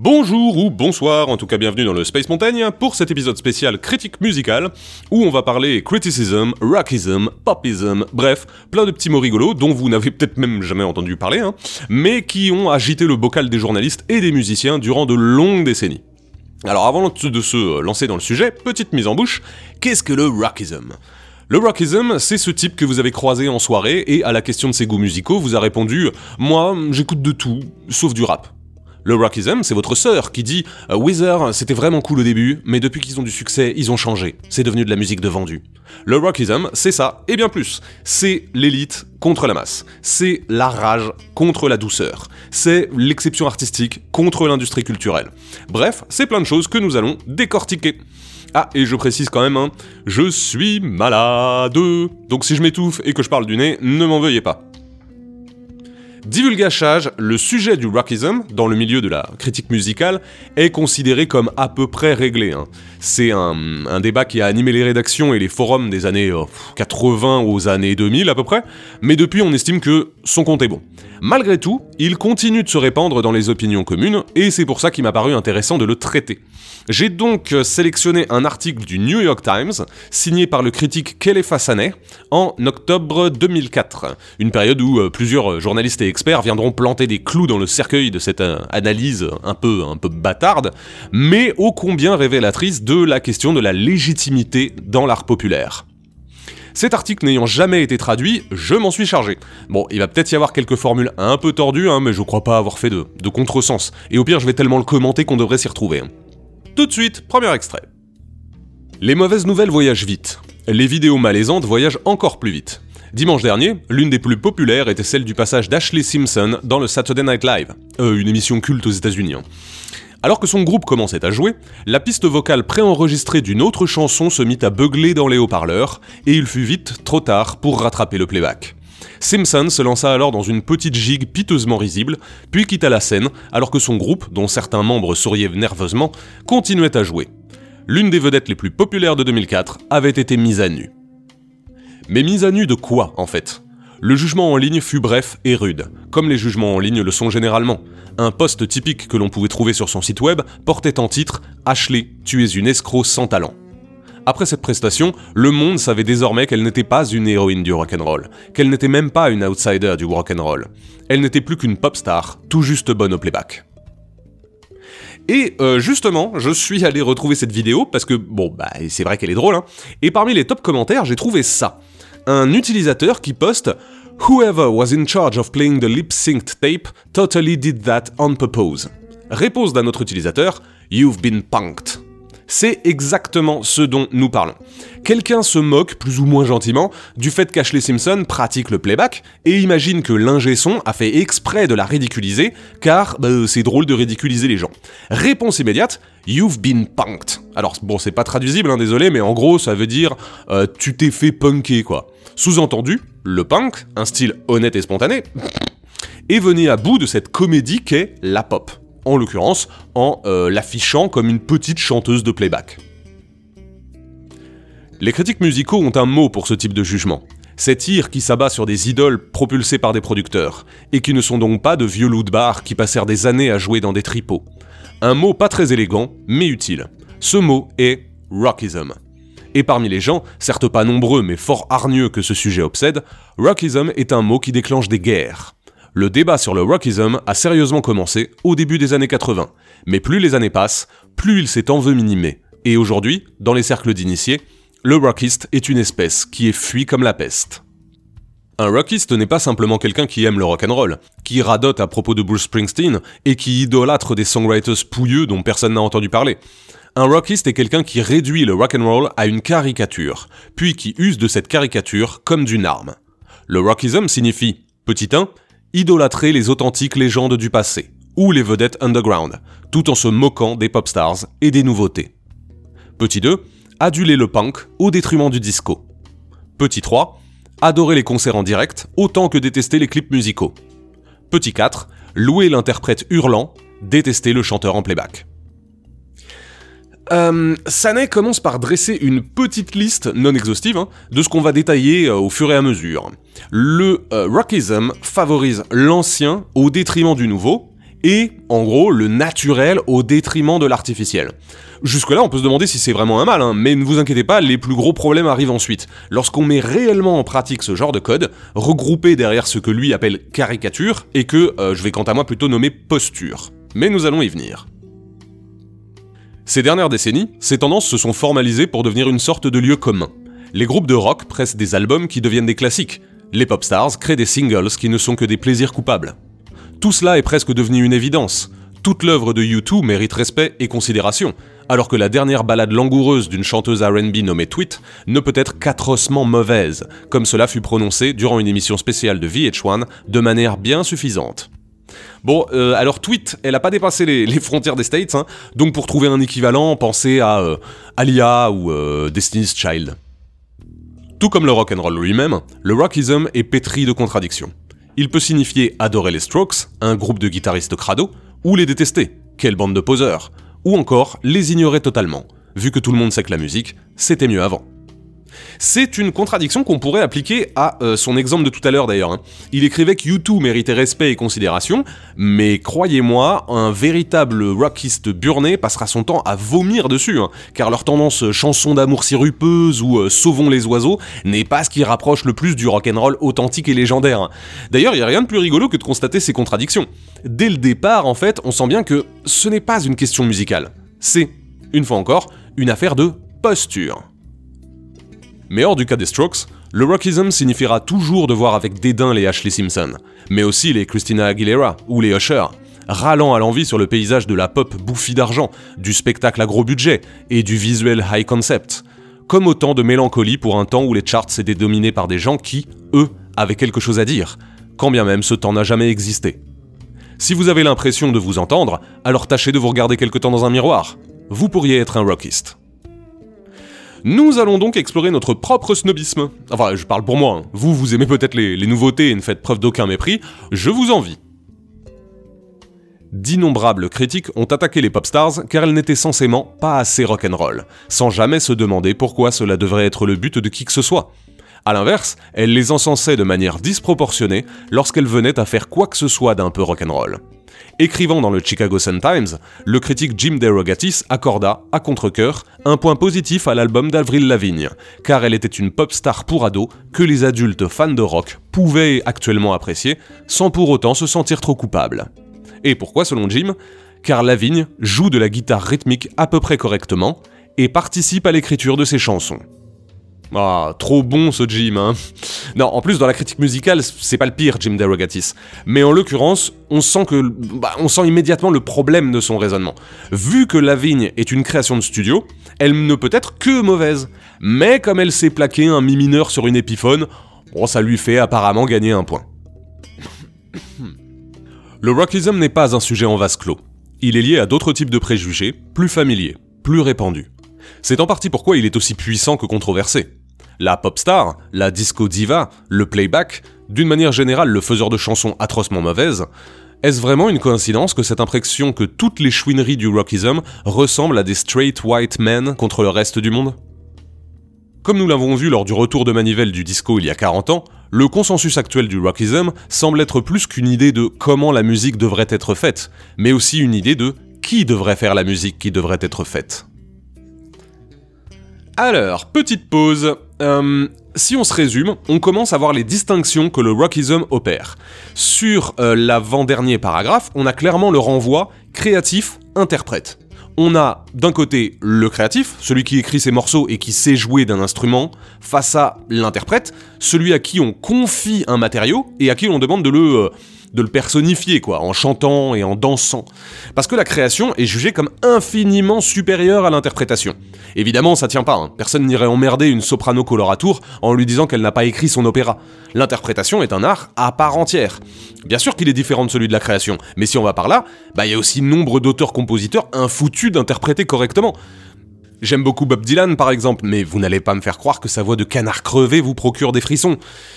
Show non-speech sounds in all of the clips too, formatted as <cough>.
Bonjour ou bonsoir, en tout cas bienvenue dans le Space Montaigne pour cet épisode spécial critique musicale où on va parler criticism, rockism, popism, bref, plein de petits mots rigolos dont vous n'avez peut-être même jamais entendu parler, hein, mais qui ont agité le bocal des journalistes et des musiciens durant de longues décennies. Alors avant de se lancer dans le sujet, petite mise en bouche, qu'est-ce que le rockism le rockism, c'est ce type que vous avez croisé en soirée et à la question de ses goûts musicaux vous a répondu Moi, j'écoute de tout, sauf du rap. Le rockism, c'est votre sœur qui dit euh, Wither, c'était vraiment cool au début, mais depuis qu'ils ont du succès, ils ont changé. C'est devenu de la musique de vendu. Le rockism, c'est ça, et bien plus. C'est l'élite contre la masse. C'est la rage contre la douceur. C'est l'exception artistique contre l'industrie culturelle. Bref, c'est plein de choses que nous allons décortiquer. Ah, et je précise quand même, hein, je suis malade. Donc si je m'étouffe et que je parle du nez, ne m'en veuillez pas. Divulgachage, le sujet du rockism, dans le milieu de la critique musicale, est considéré comme à peu près réglé. Hein. C'est un, débat qui a animé les rédactions et les forums des années 80 euh, aux années 2000 à peu près, mais depuis on estime que son compte est bon. Malgré tout, il continue de se répandre dans les opinions communes, et c'est pour ça qu'il m'a paru intéressant de le traiter. J'ai donc euh, sélectionné un article du New York Times, signé par le critique Kelly Fassanet, en octobre 2004, une période où euh, plusieurs journalistes et experts viendront planter des clous dans le cercueil de cette analyse un peu, un peu bâtarde, mais ô combien révélatrice de la question de la légitimité dans l'art populaire. Cet article n'ayant jamais été traduit, je m'en suis chargé. Bon, il va peut-être y avoir quelques formules un peu tordues, hein, mais je crois pas avoir fait de, de contresens. Et au pire, je vais tellement le commenter qu'on devrait s'y retrouver. Tout de suite, premier extrait. Les mauvaises nouvelles voyagent vite. Les vidéos malaisantes voyagent encore plus vite. Dimanche dernier, l'une des plus populaires était celle du passage d'Ashley Simpson dans le Saturday Night Live, euh, une émission culte aux États-Unis. Hein. Alors que son groupe commençait à jouer, la piste vocale préenregistrée d'une autre chanson se mit à beugler dans les haut-parleurs, et il fut vite trop tard pour rattraper le playback. Simpson se lança alors dans une petite gigue piteusement risible, puis quitta la scène, alors que son groupe, dont certains membres souriaient nerveusement, continuait à jouer. L'une des vedettes les plus populaires de 2004 avait été mise à nu. Mais mise à nu de quoi, en fait? Le jugement en ligne fut bref et rude, comme les jugements en ligne le sont généralement. Un poste typique que l'on pouvait trouver sur son site web portait en titre Ashley, tu es une escroc sans talent. Après cette prestation, le monde savait désormais qu'elle n'était pas une héroïne du rock'n'roll, qu'elle n'était même pas une outsider du rock'n'roll. Elle n'était plus qu'une pop star, tout juste bonne au playback. Et euh, justement, je suis allé retrouver cette vidéo parce que, bon, bah, c'est vrai qu'elle est drôle, hein. Et parmi les top commentaires, j'ai trouvé ça. Un utilisateur qui poste Whoever was in charge of playing the lip-synced tape totally did that on purpose. Réponse d'un autre utilisateur You've been punked. C'est exactement ce dont nous parlons. Quelqu'un se moque, plus ou moins gentiment, du fait qu'Ashley Simpson pratique le playback et imagine que l'ingé son a fait exprès de la ridiculiser, car bah, c'est drôle de ridiculiser les gens. Réponse immédiate, You've been punked. Alors bon, c'est pas traduisible, hein, désolé, mais en gros, ça veut dire euh, tu t'es fait punker, quoi. Sous-entendu, le punk, un style honnête et spontané, est venu à bout de cette comédie qu'est la pop en l'occurrence en euh, l'affichant comme une petite chanteuse de playback. Les critiques musicaux ont un mot pour ce type de jugement. Cet ire qui s'abat sur des idoles propulsées par des producteurs, et qui ne sont donc pas de vieux loups de bar qui passèrent des années à jouer dans des tripots. Un mot pas très élégant, mais utile. Ce mot est rockism. Et parmi les gens, certes pas nombreux mais fort hargneux que ce sujet obsède, rockism est un mot qui déclenche des guerres. Le débat sur le rockism a sérieusement commencé au début des années 80, mais plus les années passent, plus il s'est envenimé. Et aujourd'hui, dans les cercles d'initiés, le rockiste est une espèce qui est fui comme la peste. Un rockiste n'est pas simplement quelqu'un qui aime le rock'n'roll, qui radote à propos de Bruce Springsteen et qui idolâtre des songwriters pouilleux dont personne n'a entendu parler. Un rockiste est quelqu'un qui réduit le rock'n'roll à une caricature, puis qui use de cette caricature comme d'une arme. Le rockism signifie, petit 1, idolâtrer les authentiques légendes du passé, ou les vedettes underground, tout en se moquant des pop stars et des nouveautés. Petit 2, aduler le punk au détriment du disco. Petit 3, adorer les concerts en direct autant que détester les clips musicaux. Petit 4, louer l'interprète hurlant, détester le chanteur en playback. Euh, commence par dresser une petite liste non exhaustive hein, de ce qu'on va détailler euh, au fur et à mesure. Le euh, rockism favorise l'ancien au détriment du nouveau, et, en gros, le naturel au détriment de l'artificiel. Jusque-là, on peut se demander si c'est vraiment un mal, hein, mais ne vous inquiétez pas, les plus gros problèmes arrivent ensuite. Lorsqu'on met réellement en pratique ce genre de code, regroupé derrière ce que lui appelle caricature, et que euh, je vais quant à moi plutôt nommer posture. Mais nous allons y venir. Ces dernières décennies, ces tendances se sont formalisées pour devenir une sorte de lieu commun. Les groupes de rock pressent des albums qui deviennent des classiques. Les pop stars créent des singles qui ne sont que des plaisirs coupables. Tout cela est presque devenu une évidence. Toute l'œuvre de U2 mérite respect et considération, alors que la dernière balade langoureuse d'une chanteuse RB nommée Tweet ne peut être qu'atrocement mauvaise, comme cela fut prononcé durant une émission spéciale de VH1 de manière bien suffisante. Bon, euh, alors Tweet, elle a pas dépassé les, frontières des States, hein, donc pour trouver un équivalent, pensez à euh, Alia ou euh, Destiny's Child. Tout comme le rock'n'roll lui-même, le rockism est pétri de contradictions. Il peut signifier adorer les Strokes, un groupe de guitaristes crado, ou les détester, quelle bande de poseurs, ou encore les ignorer totalement, vu que tout le monde sait que la musique, c'était mieux avant. C'est une contradiction qu'on pourrait appliquer à euh, son exemple de tout à l'heure d'ailleurs. Hein. Il écrivait que U2 méritait respect et considération, mais croyez-moi, un véritable rockiste burné passera son temps à vomir dessus, hein, car leur tendance euh, chanson d'amour sirupeuse ou euh, sauvons les oiseaux n'est pas ce qui rapproche le plus du rock'n'roll authentique et légendaire. Hein. D'ailleurs, il n'y a rien de plus rigolo que de constater ces contradictions. Dès le départ, en fait, on sent bien que ce n'est pas une question musicale. C'est, une fois encore, une affaire de posture. Mais hors du cas des Strokes, le rockism signifiera toujours de voir avec dédain les Ashley Simpson, mais aussi les Christina Aguilera ou les Usher, râlant à l'envie sur le paysage de la pop bouffie d'argent, du spectacle à gros budget et du visuel high concept, comme autant de mélancolie pour un temps où les charts étaient dominés par des gens qui, eux, avaient quelque chose à dire, quand bien même ce temps n'a jamais existé. Si vous avez l'impression de vous entendre, alors tâchez de vous regarder quelque temps dans un miroir. Vous pourriez être un rockiste. Nous allons donc explorer notre propre snobisme. Enfin, je parle pour moi, hein. vous, vous aimez peut-être les, nouveautés et ne faites preuve d'aucun mépris, je vous envie. D'innombrables critiques ont attaqué les pop stars car elles n'étaient censément pas assez rock'n'roll, sans jamais se demander pourquoi cela devrait être le but de qui que ce soit. A l'inverse, elles les encensaient de manière disproportionnée lorsqu'elles venaient à faire quoi que ce soit d'un peu rock'n'roll. Écrivant dans le Chicago Sun-Times, le critique Jim DeRogatis accorda, à contre-coeur, un point positif à l'album d'Avril Lavigne, car elle était une pop star pour ados que les adultes fans de rock pouvaient actuellement apprécier, sans pour autant se sentir trop coupables. Et pourquoi selon Jim? Car Lavigne joue de la guitare rythmique à peu près correctement, et participe à l'écriture de ses chansons. Ah, trop bon ce Jim, hein. Non, en plus, dans la critique musicale, c'est pas le pire, Jim Derogatis. Mais en l'occurrence, on sent que, bah, on sent immédiatement le problème de son raisonnement. Vu que La Vigne est une création de studio, elle ne peut être que mauvaise. Mais comme elle s'est plaqué un mi mineur sur une épiphone, ça lui fait apparemment gagner un point. le rockism n'est pas un sujet en vase clos. Il est lié à d'autres types de préjugés, plus familiers, plus répandus. C'est en partie pourquoi il est aussi puissant que controversé. La pop star, la disco diva, le playback, d'une manière générale le faiseur de chansons atrocement mauvaises, est-ce vraiment une coïncidence que cette impression que toutes les chouineries du rockism ressemblent à des straight white men contre le reste du monde? Comme nous l'avons vu lors du retour de manivelle du disco il y a 40 ans, le consensus actuel du rockism semble être plus qu'une idée de comment la musique devrait être faite, mais aussi une idée de qui devrait faire la musique qui devrait être faite. Alors, petite pause. Euh, si on se résume, on commence à voir les distinctions que le rockism opère. Sur euh, l'avant-dernier paragraphe, on a clairement le renvoi créatif-interprète. On a d'un côté le créatif, celui qui écrit ses morceaux et qui sait jouer d'un instrument, face à l'interprète, celui à qui on confie un matériau et à qui on demande de le... Euh, de le personnifier, quoi, en chantant et en dansant. Parce que la création est jugée comme infiniment supérieure à l'interprétation. Évidemment, ça tient pas, hein. personne n'irait emmerder une soprano coloratour en lui disant qu'elle n'a pas écrit son opéra. L'interprétation est un art à part entière. Bien sûr qu'il est différent de celui de la création, mais si on va par là, bah il y a aussi nombre d'auteurs-compositeurs infoutus d'interpréter correctement. J'aime beaucoup Bob Dylan par exemple, mais vous n'allez pas me faire croire que sa voix de canard crevé vous procure des frissons.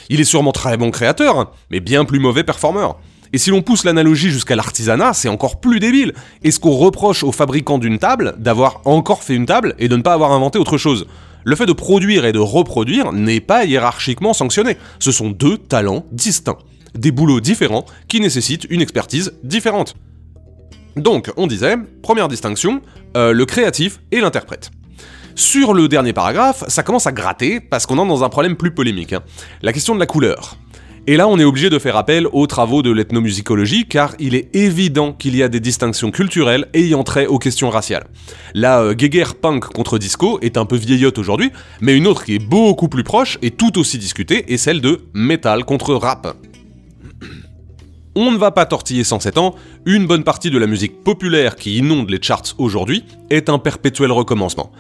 Il est sûrement très bon créateur, mais bien plus mauvais performeur. Et si l'on pousse l'analogie jusqu'à l'artisanat, c'est encore plus débile. Est-ce qu'on reproche aux fabricants d'une table d'avoir encore fait une table et de ne pas avoir inventé autre chose? Le fait de produire et de reproduire n'est pas hiérarchiquement sanctionné. Ce sont deux talents distincts. Des boulots différents qui nécessitent une expertise différente. Donc, on disait, première distinction, euh, le créatif et l'interprète. Sur le dernier paragraphe, ça commence à gratter parce qu'on est dans un problème plus polémique. Hein. La question de la couleur. Et là, on est obligé de faire appel aux travaux de l'ethnomusicologie, car il est évident qu'il y a des distinctions culturelles ayant trait aux questions raciales. La euh, guéguerre punk contre disco est un peu vieillotte aujourd'hui, mais une autre qui est beaucoup plus proche et tout aussi discutée est celle de metal contre rap. On ne va pas tortiller 107 ans, une bonne partie de la musique populaire qui inonde les charts aujourd'hui est un perpétuel recommencement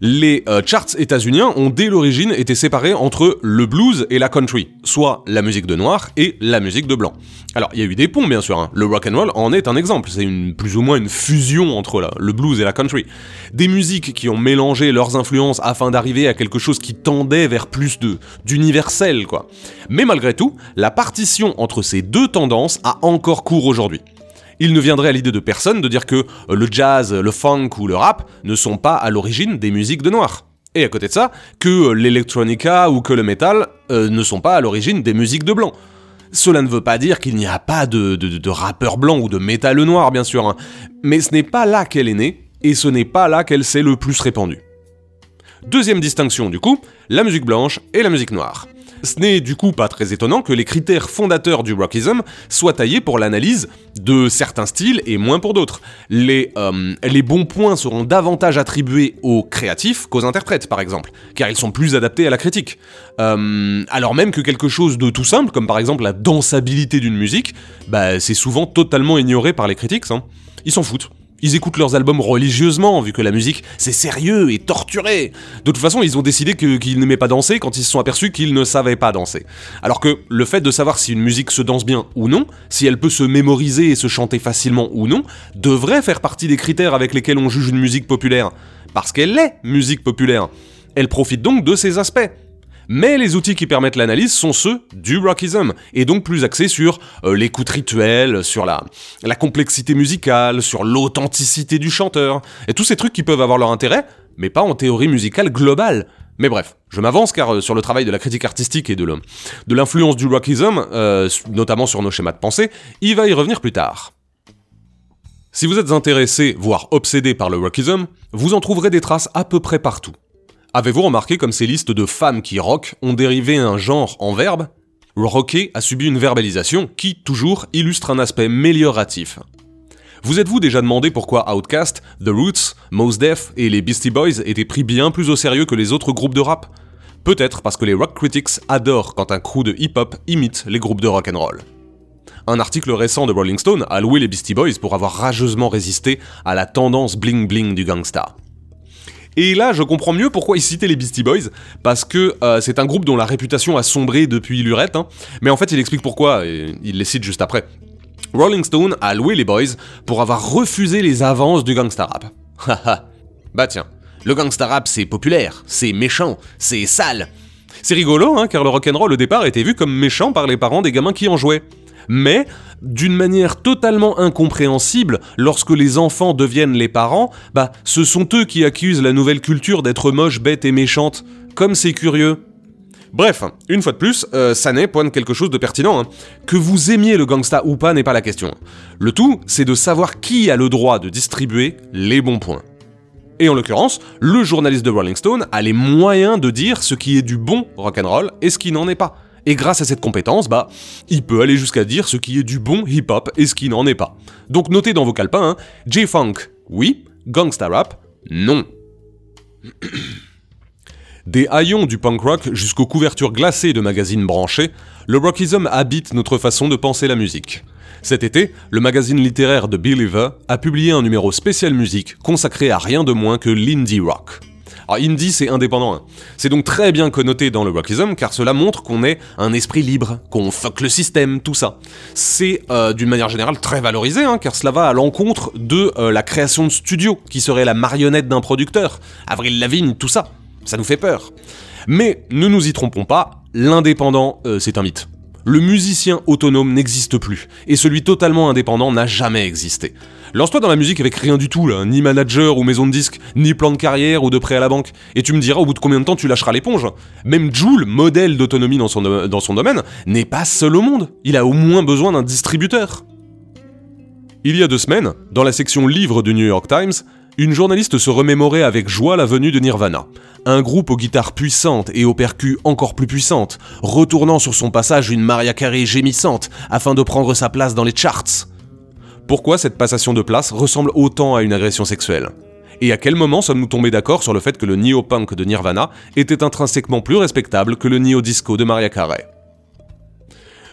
les euh, charts états-uniens ont dès l'origine été séparés entre le blues et la country, soit la musique de noir et la musique de blanc. Alors il y a eu des ponts bien sûr, hein. le rock and roll en est un exemple, c'est une, plus ou moins une fusion entre le blues et la country. Des musiques qui ont mélangé leurs influences afin d'arriver à quelque chose qui tendait vers plus de d'universel quoi. Mais malgré tout, la partition entre ces deux tendances a encore cours aujourd'hui il ne viendrait à l'idée de personne de dire que euh, le jazz, le funk ou le rap ne sont pas à l'origine des musiques de noir. Et à côté de ça, que euh, l'electronica ou que le metal euh, ne sont pas à l'origine des musiques de blanc. Cela ne veut pas dire qu'il n'y a pas de, rappeurs blancs ou de métal noir, bien sûr, hein. mais ce n'est pas là qu'elle est née, et ce n'est pas là qu'elle s'est le plus répandue. Deuxième distinction, du coup, la musique blanche et la musique noire. Ce n'est du coup pas très étonnant que les critères fondateurs du rockism soient taillés pour l'analyse de certains styles et moins pour d'autres. Les, euh, les bons points seront davantage attribués aux créatifs qu'aux interprètes, par exemple, car ils sont plus adaptés à la critique. Euh, alors même que quelque chose de tout simple, comme par exemple la dansabilité d'une musique, bah, c'est souvent totalement ignoré par les critiques. Hein. Ils s'en foutent. Ils écoutent leurs albums religieusement, vu que la musique, c'est sérieux et torturé. De toute façon, ils ont décidé qu'ils n'aimaient pas danser quand ils se sont aperçus qu'ils ne savaient pas danser. Alors que le fait de savoir si une musique se danse bien ou non, si elle peut se mémoriser et se chanter facilement ou non, devrait faire partie des critères avec lesquels on juge une musique populaire. Parce qu'elle est musique populaire. Elle profite donc de ces aspects. Mais les outils qui permettent l'analyse sont ceux du rockism, et donc plus axés sur euh, l'écoute rituelle, sur la, complexité musicale, sur l'authenticité du chanteur, et tous ces trucs qui peuvent avoir leur intérêt, mais pas en théorie musicale globale. Mais bref, je m'avance car euh, sur le travail de la critique artistique et de l'influence du rockism, euh, notamment sur nos schémas de pensée, il va y revenir plus tard. Si vous êtes intéressé, voire obsédé par le rockism, vous en trouverez des traces à peu près partout. Avez-vous remarqué comme ces listes de femmes qui rock ont dérivé un genre en verbe? Rocker a subi une verbalisation qui, toujours, illustre un aspect mélioratif. Vous êtes-vous déjà demandé pourquoi Outkast, The Roots, Mos Def et les Beastie Boys étaient pris bien plus au sérieux que les autres groupes de rap? Peut-être parce que les rock critics adorent quand un crew de hip-hop imite les groupes de rock and roll. Un article récent de Rolling Stone a loué les Beastie Boys pour avoir rageusement résisté à la tendance bling bling du gangsta. Et là, je comprends mieux pourquoi il citait les Beastie Boys, parce que euh, c'est un groupe dont la réputation a sombré depuis Lurette, hein. mais en fait, il explique pourquoi, et il les cite juste après. Rolling Stone a loué les Boys pour avoir refusé les avances du gangsta rap. <laughs> Bah tiens, le gangsta rap c'est populaire, c'est méchant, c'est sale. C'est rigolo, hein, car le rock'n'roll au départ était vu comme méchant par les parents des gamins qui en jouaient mais d'une manière totalement incompréhensible, lorsque les enfants deviennent les parents, bah ce sont eux qui accusent la nouvelle culture d'être moche, bête et méchante. Comme c'est curieux. Bref, une fois de plus, euh, Sané pointe quelque chose de pertinent. Hein. Que vous aimiez le gangsta ou pas n'est pas la question. Le tout, c'est de savoir qui a le droit de distribuer les bons points. Et en l'occurrence, le journaliste de Rolling Stone a les moyens de dire ce qui est du bon rock'n'roll et ce qui n'en est pas. Et grâce à cette compétence, bah, il peut aller jusqu'à dire ce qui est du bon hip-hop et ce qui n'en est pas. Donc notez dans vos calepins, hein, J-Funk, oui, Gangsta Rap, non. <coughs> Des haillons du punk rock jusqu'aux couvertures glacées de magazines branchés, le rockism habite notre façon de penser la musique. Cet été, le magazine littéraire The Believer a publié un numéro spécial musique consacré à rien de moins que l'indie rock. Alors indie c'est indépendant. Hein. C'est donc très bien connoté dans le rockism car cela montre qu'on est un esprit libre, qu'on fuck le système, tout ça. C'est euh, d'une manière générale très valorisé hein, car cela va à l'encontre de euh, la création de studio qui serait la marionnette d'un producteur. Avril Lavigne, tout ça. Ça nous fait peur. Mais ne nous y trompons pas, l'indépendant euh, c'est un mythe. Le musicien autonome n'existe plus, et celui totalement indépendant n'a jamais existé. Lance-toi dans la musique avec rien du tout, là, ni manager ou maison de disque, ni plan de carrière ou de prêt à la banque, et tu me diras au bout de combien de temps tu lâcheras l'éponge. Même Joule, modèle d'autonomie dans son, dans son domaine, n'est pas seul au monde, il a au moins besoin d'un distributeur. Il y a deux semaines, dans la section livres du New York Times, une journaliste se remémorait avec joie la venue de Nirvana, un groupe aux guitares puissantes et aux percus encore plus puissantes, retournant sur son passage une Maria Carey gémissante afin de prendre sa place dans les charts. Pourquoi cette passation de place ressemble autant à une agression sexuelle? Et à quel moment sommes-nous tombés d'accord sur le fait que le neo-punk de Nirvana était intrinsèquement plus respectable que le neo-disco de Maria Carey?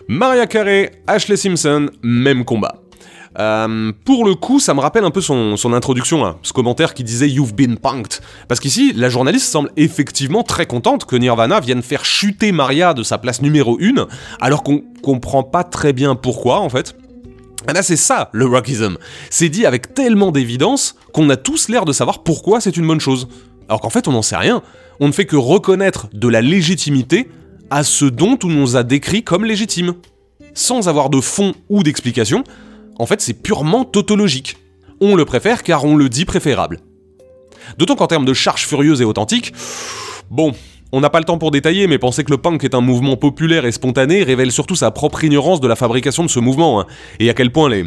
Maria Carey, Ashley Simpson, même combat. Euh, pour le coup, ça me rappelle un peu son, introduction, ce commentaire qui disait You've been punked. Parce qu'ici, la journaliste semble effectivement très contente que Nirvana vienne faire chuter Maria de sa place numéro 1, alors qu'on comprend pas très bien pourquoi en fait. Et là, c'est ça, le rockism. C'est dit avec tellement d'évidence qu'on a tous l'air de savoir pourquoi c'est une bonne chose. Alors qu'en fait, on n'en sait rien. On ne fait que reconnaître de la légitimité à ce dont on nous a décrit comme légitime. Sans avoir de fond ou d'explication, en fait c'est purement tautologique. On le préfère car on le dit préférable. D'autant qu'en termes de charge furieuse et authentique, bon, on n'a pas le temps pour détailler, mais penser que le punk est un mouvement populaire et spontané révèle surtout sa propre ignorance de la fabrication de ce mouvement, hein, et à quel point les,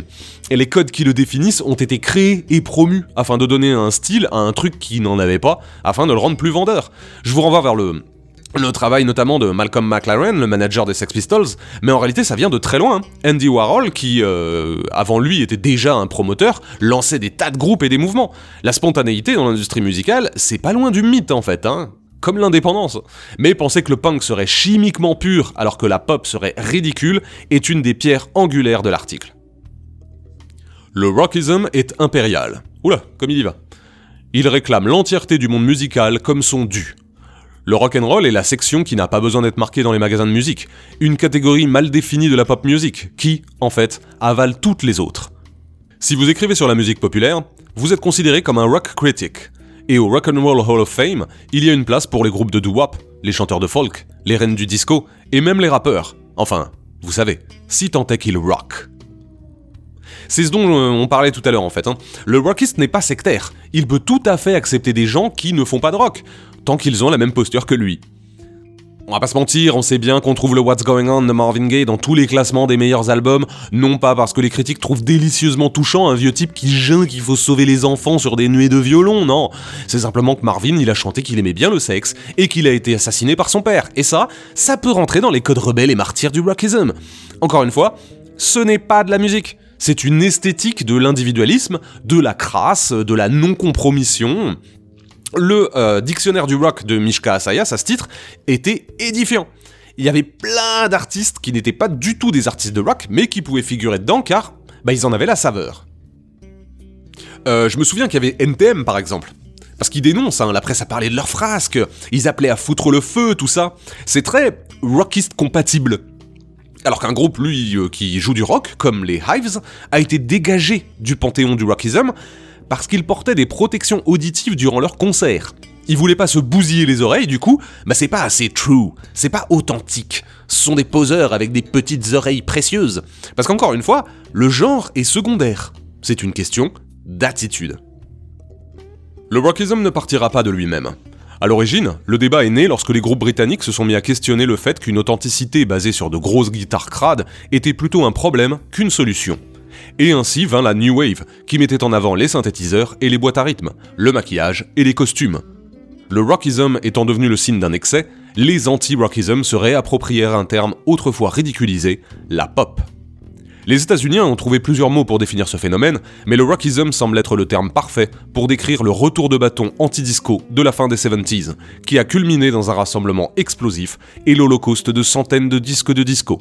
les codes qui le définissent ont été créés et promus afin de donner un style à un truc qui n'en avait pas, afin de le rendre plus vendeur. Je vous renvoie vers le, le travail notamment de Malcolm McLaren, le manager des Sex Pistols, mais en réalité ça vient de très loin. Andy Warhol, qui euh, avant lui était déjà un promoteur, lançait des tas de groupes et des mouvements. La spontanéité dans l'industrie musicale, c'est pas loin du mythe en fait, hein comme l'indépendance. Mais penser que le punk serait chimiquement pur alors que la pop serait ridicule est une des pierres angulaires de l'article. Le rockism est impérial. Oula, comme il y va. Il réclame l'entièreté du monde musical comme son dû, le rock'n'roll est la section qui n'a pas besoin d'être marquée dans les magasins de musique, une catégorie mal définie de la pop music, qui, en fait, avale toutes les autres. Si vous écrivez sur la musique populaire, vous êtes considéré comme un rock critic, et au Rock'n'Roll Hall of Fame, il y a une place pour les groupes de doo-wop, les chanteurs de folk, les reines du disco, et même les rappeurs. Enfin, vous savez, si tant est qu'ils rock. C'est ce dont euh, on parlait tout à l'heure en fait. Hein. Le rockiste n'est pas sectaire. Il peut tout à fait accepter des gens qui ne font pas de rock, tant qu'ils ont la même posture que lui. On va pas se mentir, on sait bien qu'on trouve le What's Going On de Marvin Gaye dans tous les classements des meilleurs albums, non pas parce que les critiques trouvent délicieusement touchant un vieux type qui geint qu'il faut sauver les enfants sur des nuées de violon, non. C'est simplement que Marvin, il a chanté qu'il aimait bien le sexe et qu'il a été assassiné par son père. Et ça, ça peut rentrer dans les codes rebelles et martyrs du rockism. Encore une fois, ce n'est pas de la musique. C'est une esthétique de l'individualisme, de la crasse, de la non-compromission, le euh, dictionnaire du rock de Mishka Asayas, à ce titre, était édifiant. Il y avait plein d'artistes qui n'étaient pas du tout des artistes de rock, mais qui pouvaient figurer dedans car bah, ils en avaient la saveur. Euh, je me souviens qu'il y avait NTM par exemple. Parce qu'ils dénoncent, hein, la presse a parlé de leurs frasques, ils appelaient à foutre le feu, tout ça. C'est très rockiste compatible. Alors qu'un groupe, lui, euh, qui joue du rock, comme les Hives, a été dégagé du panthéon du rockism parce qu'ils portaient des protections auditives durant leurs concerts. Ils voulaient pas se bousiller les oreilles, du coup, bah c'est pas assez true, c'est pas authentique. Ce sont des poseurs avec des petites oreilles précieuses. Parce qu'encore une fois, le genre est secondaire. C'est une question d'attitude. Le rockism ne partira pas de lui-même. À l'origine, le débat est né lorsque les groupes britanniques se sont mis à questionner le fait qu'une authenticité basée sur de grosses guitares crades était plutôt un problème qu'une solution. Et ainsi vint la New Wave, qui mettait en avant les synthétiseurs et les boîtes à rythme, le maquillage et les costumes. Le rockism étant devenu le signe d'un excès, les anti-rockism se réapproprièrent un terme autrefois ridiculisé, la pop. Les États-Unis ont trouvé plusieurs mots pour définir ce phénomène, mais le rockism semble être le terme parfait pour décrire le retour de bâton anti-disco de la fin des 70s, qui a culminé dans un rassemblement explosif et l'holocauste de centaines de disques de disco.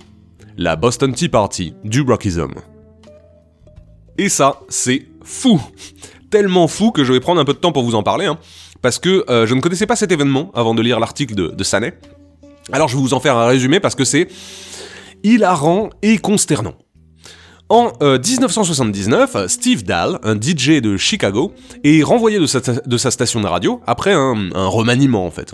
La Boston Tea Party du rockism. Et ça, c'est fou Tellement fou que je vais prendre un peu de temps pour vous en parler, hein, parce que euh, je ne connaissais pas cet événement avant de lire l'article de, de. Alors je vais vous en faire un résumé parce que c'est hilarant et consternant. En 1979, euh, Steve Dahl, un DJ de Chicago, est renvoyé de sa, station de radio après un, remaniement en fait.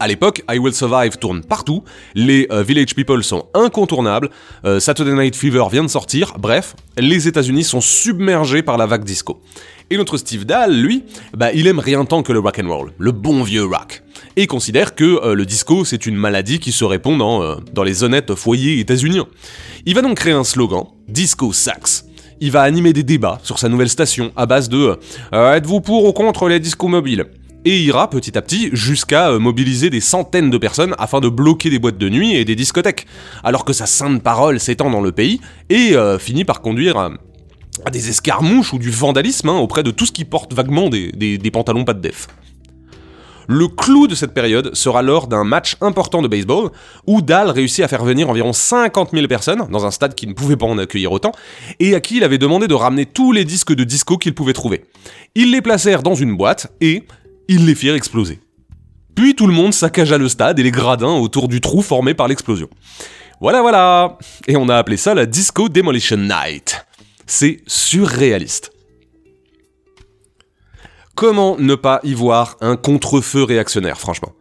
À l'époque, I Will Survive tourne partout, les euh, Village People sont incontournables, euh, Saturday Night Fever vient de sortir, bref, les États-Unis sont submergés par la vague disco. Et notre Steve Dahl, lui, bah, il aime rien tant que le rock and roll, le bon vieux rock. Et considère que le disco, c'est une maladie qui se répond dans, dans les honnêtes foyers états-uniens. Il va donc créer un slogan, Disco Sax. il va animer des débats sur sa nouvelle station à base de euh, Êtes-vous pour ou contre les discos mobiles? Et ira petit à petit jusqu'à euh, mobiliser des centaines de personnes afin de bloquer des boîtes de nuit et des discothèques, alors que sa sainte parole s'étend dans le pays et euh, finit par conduire à, des escarmouches ou du vandalisme hein, auprès de tout ce qui porte vaguement des, des pantalons pas de def. Le clou de cette période sera lors d'un match important de baseball où Dahl réussit à faire venir environ 50 000 personnes dans un stade qui ne pouvait pas en accueillir autant et à qui il avait demandé de ramener tous les disques de disco qu'il pouvait trouver. Ils les placèrent dans une boîte et ils les firent exploser. Puis tout le monde saccagea le stade et les gradins autour du trou formé par l'explosion. Voilà, voilà Et on a appelé ça la Disco Demolition Night. C'est surréaliste. Comment ne pas y voir un contre-feu réactionnaire, franchement?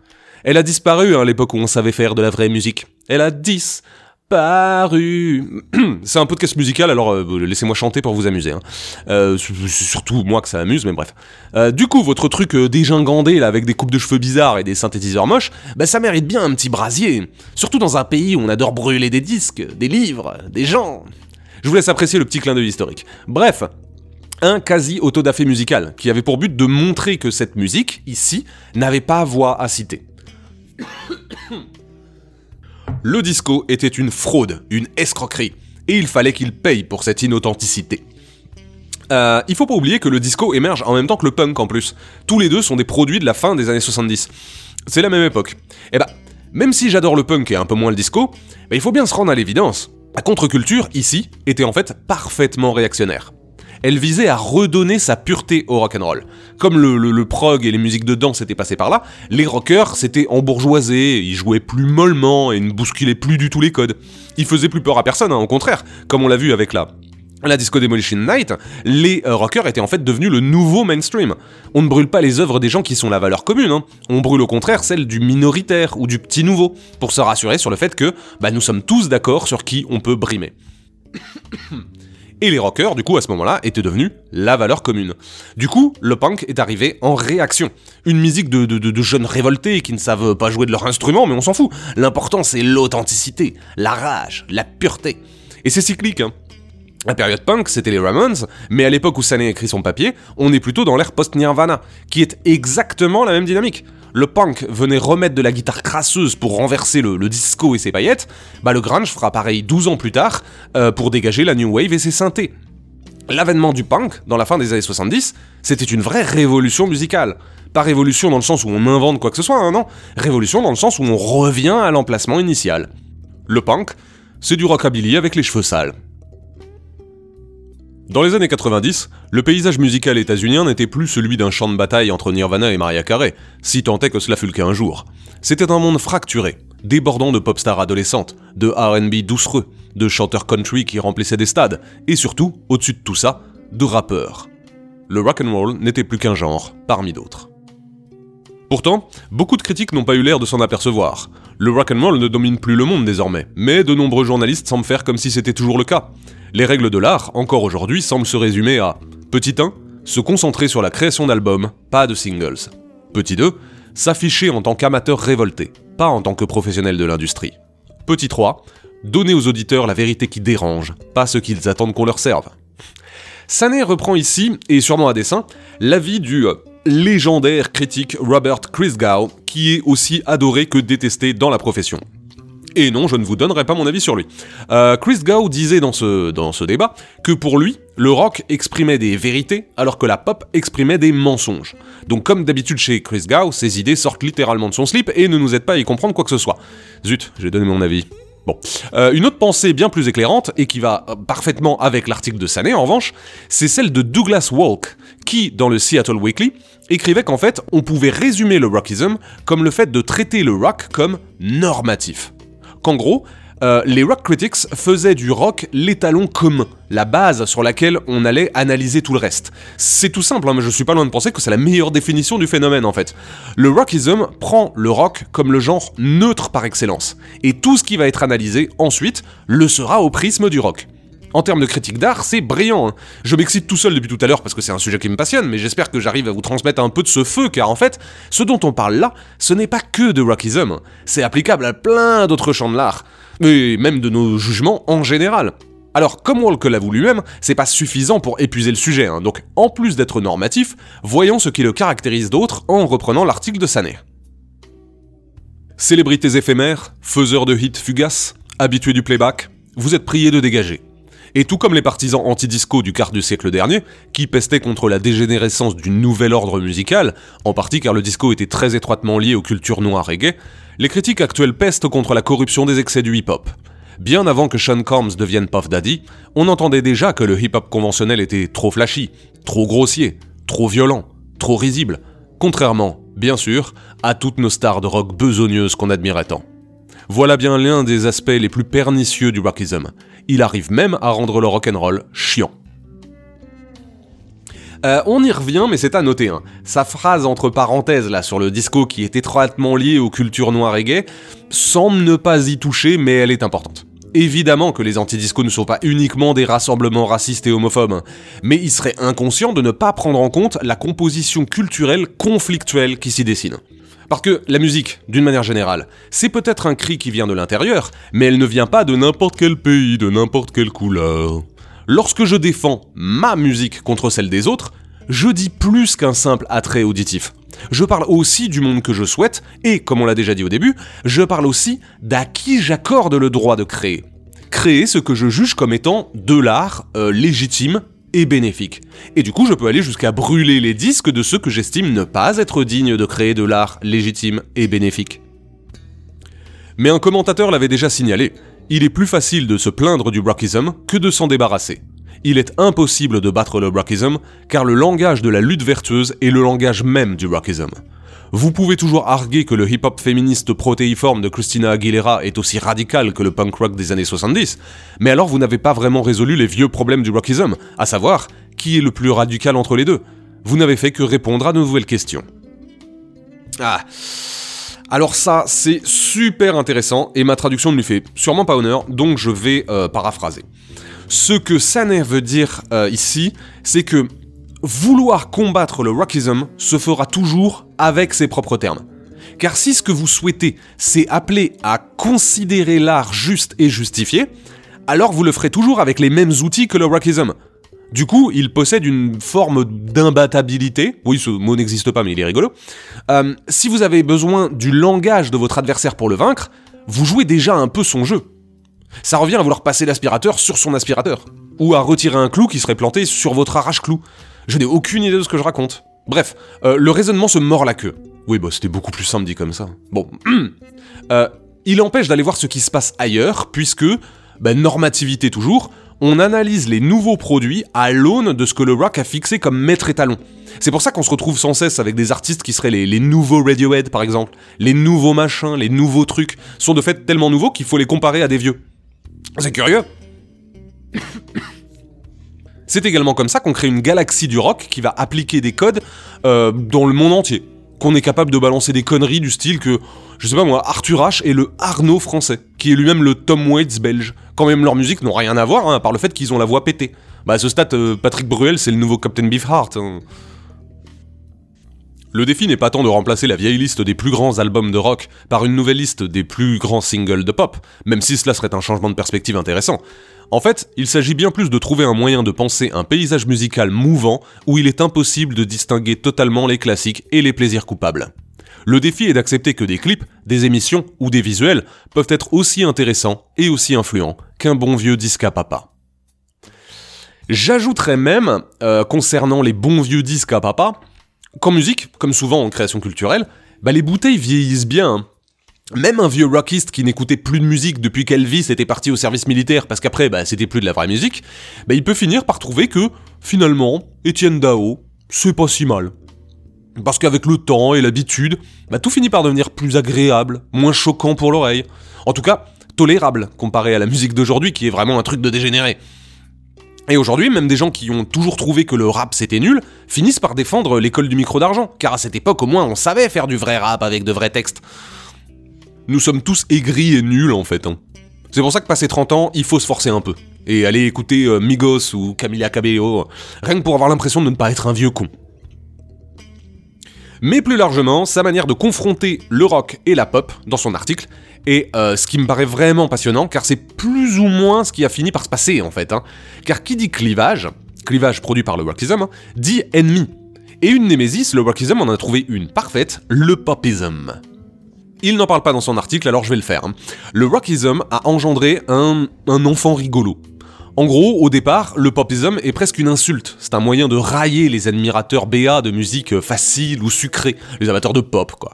Elle a disparu à l'époque où on savait faire de la vraie musique. Elle a 10 paru. <clears throat> C'est un podcast musical, alors euh, laissez-moi chanter pour vous amuser. Hein. Euh, surtout moi que ça amuse, mais bref. Euh, du coup, votre truc dégingandé là avec des coupes de cheveux bizarres et des synthétiseurs moches, bah ça mérite bien un petit brasier. Surtout dans un pays où on adore brûler des disques, des livres, des gens. Je vous laisse apprécier le petit clin d'œil historique. Bref, un quasi autodafé musical qui avait pour but de montrer que cette musique, ici, n'avait pas voix à citer <coughs> le disco était une fraude, une escroquerie, et il fallait qu'il paye pour cette inauthenticité. Euh, il faut pas oublier que le disco émerge en même temps que le punk en plus. Tous les deux sont des produits de la fin des années 70. C'est la même époque. Et eh bah, même si j'adore le punk et un peu moins le disco, bah, il faut bien se rendre à l'évidence. La contre-culture, ici, était en fait parfaitement réactionnaire elle visait à redonner sa pureté au rock'n'roll. Comme le, prog et les musiques de danse étaient passés par là, les rockers s'étaient embourgeoisés, ils jouaient plus mollement et ne bousculaient plus du tout les codes. Ils faisaient plus peur à personne, hein, au contraire, comme on l'a vu avec la, la Disco Demolition Night, les euh, rockers étaient en fait devenus le nouveau mainstream. On ne brûle pas les œuvres des gens qui sont la valeur commune, hein. on brûle au contraire celles du minoritaire ou du petit nouveau, pour se rassurer sur le fait que bah, nous sommes tous d'accord sur qui on peut brimer. Et les rockers, du coup, à ce moment-là, étaient devenus la valeur commune. Du coup, le punk est arrivé en réaction. Une musique de, jeunes révoltés qui ne savent pas jouer de leur instrument, mais on s'en fout. L'important, c'est l'authenticité, la rage, la pureté. Et c'est cyclique, hein. La période punk, c'était les Ramones, mais à l'époque où Sané écrit son papier, on est plutôt dans l'ère post-Nirvana, qui est exactement la même dynamique le punk venait remettre de la guitare crasseuse pour renverser le, disco et ses paillettes, bah le grunge fera pareil 12 ans plus tard euh, pour dégager la new wave et ses synthés. L'avènement du punk, dans la fin des années 70, c'était une vraie révolution musicale. Pas révolution dans le sens où on invente quoi que ce soit, hein, non. Révolution dans le sens où on revient à l'emplacement initial. Le punk, c'est du rockabilly avec les cheveux sales. Dans les années 90, le paysage musical états-unien n'était plus celui d'un champ de bataille entre Nirvana et Maria Carey, si tant est que cela fut le cas un jour. C'était un monde fracturé, débordant de pop stars adolescentes, de RB doucereux, de chanteurs country qui remplissaient des stades, et surtout, au-dessus de tout ça, de rappeurs. Le rock'n'roll n'était plus qu'un genre, parmi d'autres. Pourtant, beaucoup de critiques n'ont pas eu l'air de s'en apercevoir. Le rock'n'roll ne domine plus le monde désormais, mais de nombreux journalistes semblent faire comme si c'était toujours le cas. Les règles de l'art, encore aujourd'hui, semblent se résumer à Petit 1, se concentrer sur la création d'albums, pas de singles. Petit 2, s'afficher en tant qu'amateur révolté, pas en tant que professionnel de l'industrie. Petit 3, donner aux auditeurs la vérité qui dérange, pas ce qu'ils attendent qu'on leur serve. Sané reprend ici, et sûrement à dessein, l'avis du euh, légendaire critique Robert Christgau, qui est aussi adoré que détesté dans la profession. Et non, je ne vous donnerai pas mon avis sur lui. Euh, Chris Gow disait dans ce, débat que pour lui, le rock exprimait des vérités alors que la pop exprimait des mensonges. Donc comme d'habitude chez Chris Gow, ses idées sortent littéralement de son slip et ne nous aident pas à y comprendre quoi que ce soit. Zut, j'ai donné mon avis. Bon. Euh, une autre pensée bien plus éclairante, et qui va euh, parfaitement avec l'article de Sané en revanche, c'est celle de Douglas Walk, qui, dans le Seattle Weekly, écrivait qu'en fait, on pouvait résumer le rockism comme le fait de traiter le rock comme normatif qu'en gros, euh, les rock critics faisaient du rock l'étalon commun, la base sur laquelle on allait analyser tout le reste. C'est tout simple, hein, mais je suis pas loin de penser que c'est la meilleure définition du phénomène en fait. Le rockism prend le rock comme le genre neutre par excellence, et tout ce qui va être analysé ensuite le sera au prisme du rock. En termes de critique d'art, c'est brillant. Hein. Je m'excite tout seul depuis tout à l'heure parce que c'est un sujet qui me passionne, mais j'espère que j'arrive à vous transmettre un peu de ce feu, car en fait, ce dont on parle là, ce n'est pas que de rockism. C'est applicable à plein d'autres champs de l'art, et même de nos jugements en général. Alors, comme Walker l'avoue lui-même, c'est pas suffisant pour épuiser le sujet, hein. donc en plus d'être normatif, voyons ce qui le caractérise d'autre en reprenant l'article de Sané. Célébrités éphémères, faiseurs de hits fugaces, habitués du playback, vous êtes priés de dégager. Et tout comme les partisans anti-disco du quart du siècle dernier, qui pestaient contre la dégénérescence du nouvel ordre musical, en partie car le disco était très étroitement lié aux cultures noires reggae, les critiques actuelles pestent contre la corruption des excès du hip-hop. Bien avant que Sean Combs devienne Puff Daddy, on entendait déjà que le hip-hop conventionnel était trop flashy, trop grossier, trop violent, trop risible, contrairement, bien sûr, à toutes nos stars de rock besogneuses qu'on admirait tant. Voilà bien l'un des aspects les plus pernicieux du rockism. Il arrive même à rendre le rock'n'roll chiant. Euh, on y revient, mais c'est à noter. Hein. Sa phrase entre parenthèses là sur le disco qui est étroitement lié aux cultures noires et gays semble ne pas y toucher, mais elle est importante. Évidemment que les antidiscos ne sont pas uniquement des rassemblements racistes et homophobes, hein. mais il serait inconscient de ne pas prendre en compte la composition culturelle conflictuelle qui s'y dessine. Parce que la musique, d'une manière générale, c'est peut-être un cri qui vient de l'intérieur, mais elle ne vient pas de n'importe quel pays, de n'importe quelle couleur. Lorsque je défends ma musique contre celle des autres, je dis plus qu'un simple attrait auditif. Je parle aussi du monde que je souhaite, et comme on l'a déjà dit au début, je parle aussi d'à qui j'accorde le droit de créer. Créer ce que je juge comme étant de l'art euh, légitime et bénéfique. Et du coup, je peux aller jusqu'à brûler les disques de ceux que j'estime ne pas être dignes de créer de l'art légitime et bénéfique. Mais un commentateur l'avait déjà signalé, il est plus facile de se plaindre du brockism que de s'en débarrasser. Il est impossible de battre le brockism car le langage de la lutte vertueuse est le langage même du brockism. Vous pouvez toujours arguer que le hip-hop féministe protéiforme de Christina Aguilera est aussi radical que le punk rock des années 70, mais alors vous n'avez pas vraiment résolu les vieux problèmes du rockism, à savoir qui est le plus radical entre les deux? Vous n'avez fait que répondre à de nouvelles questions. Ah. Alors ça, c'est super intéressant, et ma traduction ne lui fait sûrement pas honneur, donc je vais euh, paraphraser. Ce que Saner veut dire euh, ici, c'est que vouloir combattre le rockism se fera toujours avec ses propres termes. Car si ce que vous souhaitez, c'est appeler à considérer l'art juste et justifié, alors vous le ferez toujours avec les mêmes outils que le rockism. Du coup, il possède une forme d'imbattabilité. Oui, ce mot n'existe pas, mais il est rigolo. Euh, si vous avez besoin du langage de votre adversaire pour le vaincre, vous jouez déjà un peu son jeu. Ça revient à vouloir passer l'aspirateur sur son aspirateur. Ou à retirer un clou qui serait planté sur votre arrache-clou. Je n'ai aucune idée de ce que je raconte. Bref, euh, le raisonnement se mord la queue. Oui, bah c'était beaucoup plus simple dit comme ça. Bon. <clears throat> Euh, il empêche d'aller voir ce qui se passe ailleurs, puisque, bah, normativité toujours, on analyse les nouveaux produits à l'aune de ce que le rock a fixé comme maître étalon. C'est pour ça qu'on se retrouve sans cesse avec des artistes qui seraient les, nouveaux Radiohead par exemple. Les nouveaux machins, les nouveaux trucs sont de fait tellement nouveaux qu'il faut les comparer à des vieux. C'est curieux. C'est également comme ça qu'on crée une galaxie du rock qui va appliquer des codes euh, dans le monde entier. Qu'on est capable de balancer des conneries du style que, je sais pas moi, Arthur H est le Arnaud français, qui est lui-même le Tom Waits belge. Quand même leurs musiques n'ont rien à voir, hein, par le fait qu'ils ont la voix pétée. Bah à ce stade, euh, Patrick Bruel c'est le nouveau Captain Beefheart. Hein. Le défi n'est pas tant de remplacer la vieille liste des plus grands albums de rock par une nouvelle liste des plus grands singles de pop, même si cela serait un changement de perspective intéressant. En fait, il s'agit bien plus de trouver un moyen de penser un paysage musical mouvant où il est impossible de distinguer totalement les classiques et les plaisirs coupables. Le défi est d'accepter que des clips, des émissions ou des visuels peuvent être aussi intéressants et aussi influents qu'un bon vieux disque à papa. J'ajouterais même, euh, concernant les bons vieux disques à papa, Qu'en musique, comme souvent en création culturelle, bah les bouteilles vieillissent bien. Même un vieux rockiste qui n'écoutait plus de musique depuis qu'Elvis était parti au service militaire parce qu'après bah, c'était plus de la vraie musique, bah, il peut finir par trouver que finalement Étienne Dao, c'est pas si mal. Parce qu'avec le temps et l'habitude, bah, tout finit par devenir plus agréable, moins choquant pour l'oreille. En tout cas, tolérable comparé à la musique d'aujourd'hui qui est vraiment un truc de dégénéré. Et aujourd'hui, même des gens qui ont toujours trouvé que le rap c'était nul, finissent par défendre l'école du micro d'argent, car à cette époque au moins on savait faire du vrai rap avec de vrais textes. Nous sommes tous aigris et nuls en fait. Hein. C'est pour ça que passé 30 ans, il faut se forcer un peu. Et aller écouter euh, Migos ou Camila Cabello, rien que pour avoir l'impression de ne pas être un vieux con. mais plus largement sa manière de confronter le rock et la pop dans son article, et euh, ce qui me paraît vraiment passionnant, car c'est plus ou moins ce qui a fini par se passer en fait. Hein. Car qui dit clivage, clivage produit par le rockism, hein, dit ennemi. Et une némésis, le rockism en a trouvé une parfaite, le popism. Il n'en parle pas dans son article, alors je vais le faire. Hein. Le rockism a engendré un, un enfant rigolo. En gros, au départ, le popism est presque une insulte. C'est un moyen de railler les admirateurs BA de musique facile ou sucrée, les amateurs de pop, quoi.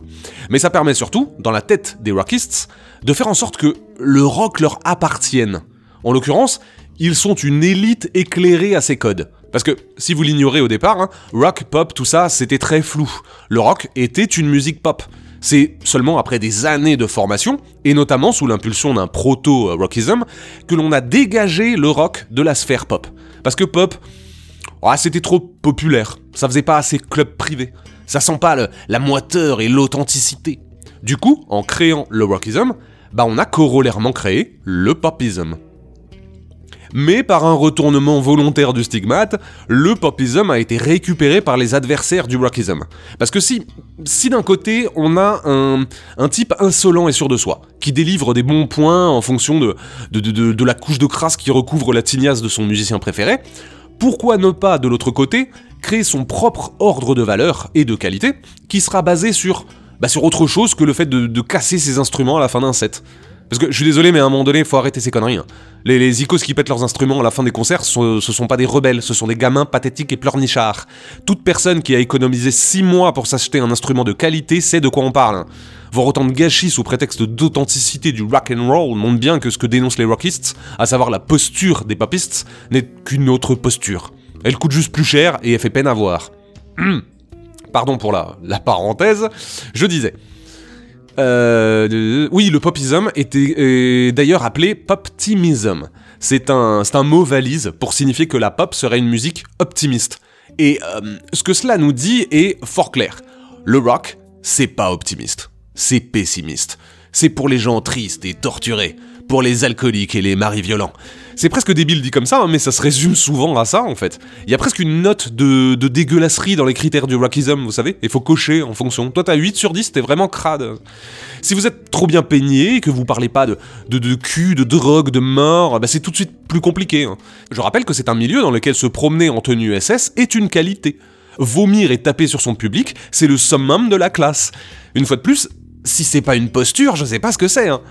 Mais ça permet surtout, dans la tête des rockists, de faire en sorte que le rock leur appartienne. En l'occurrence, ils sont une élite éclairée à ces codes. Parce que, si vous l'ignorez au départ, hein, rock, pop, tout ça, c'était très flou. Le rock était une musique pop. C'est seulement après des années de formation, et notamment sous l'impulsion d'un proto-rockism, que l'on a dégagé le rock de la sphère pop. Parce que pop, ah, c'était trop populaire, ça faisait pas assez club privé, ça sent pas la moiteur et l'authenticité. Du coup, en créant le rockism, bah on a corollairement créé le popism mais par un retournement volontaire du stigmate, le popism a été récupéré par les adversaires du rockism. Parce que si, d'un côté on a un, type insolent et sûr de soi, qui délivre des bons points en fonction de, la couche de crasse qui recouvre la tignasse de son musicien préféré, pourquoi ne pas, de l'autre côté, créer son propre ordre de valeur et de qualité, qui sera basé sur, bah, autre chose que le fait de casser ses instruments à la fin d'un set? Parce que je suis désolé, mais à un moment donné, il faut arrêter ces conneries. Hein. Les, les, icos qui pètent leurs instruments à la fin des concerts, ce sont pas des rebelles, ce sont des gamins pathétiques et pleurnichards. Toute personne qui a économisé 6 mois pour s'acheter un instrument de qualité sait de quoi on parle. Hein. Voir autant de gâchis sous prétexte d'authenticité du rock and roll montre bien que ce que dénoncent les rockists, à savoir la posture des papistes, n'est qu'une autre posture. Elle coûte juste plus cher et elle fait peine à voir. <clears throat> Pardon pour la parenthèse, je disais. Euh, oui, le popism était d'ailleurs appelé poptimism. C'est un, un mot valise pour signifier que la pop serait une musique optimiste. Et euh, ce que cela nous dit est fort clair. Le rock, c'est pas optimiste, c'est pessimiste. C'est pour les gens tristes et torturés, pour les alcooliques et les maris violents. C'est presque débile dit comme ça, hein, mais ça se résume souvent à ça en fait. Il y a presque une note de, dégueulasserie dans les critères du rockism, vous savez. Il faut cocher en fonction. Toi t'as 8 sur 10, t'es vraiment crade. Si vous êtes trop bien peigné, que vous parlez pas de, de, de cul, de drogue, de mort, bah c'est tout de suite plus compliqué. Hein. Je rappelle que c'est un milieu dans lequel se promener en tenue SS est une qualité. Vomir et taper sur son public, c'est le summum de la classe. Une fois de plus, si c'est pas une posture, je sais pas ce que c'est. Hein.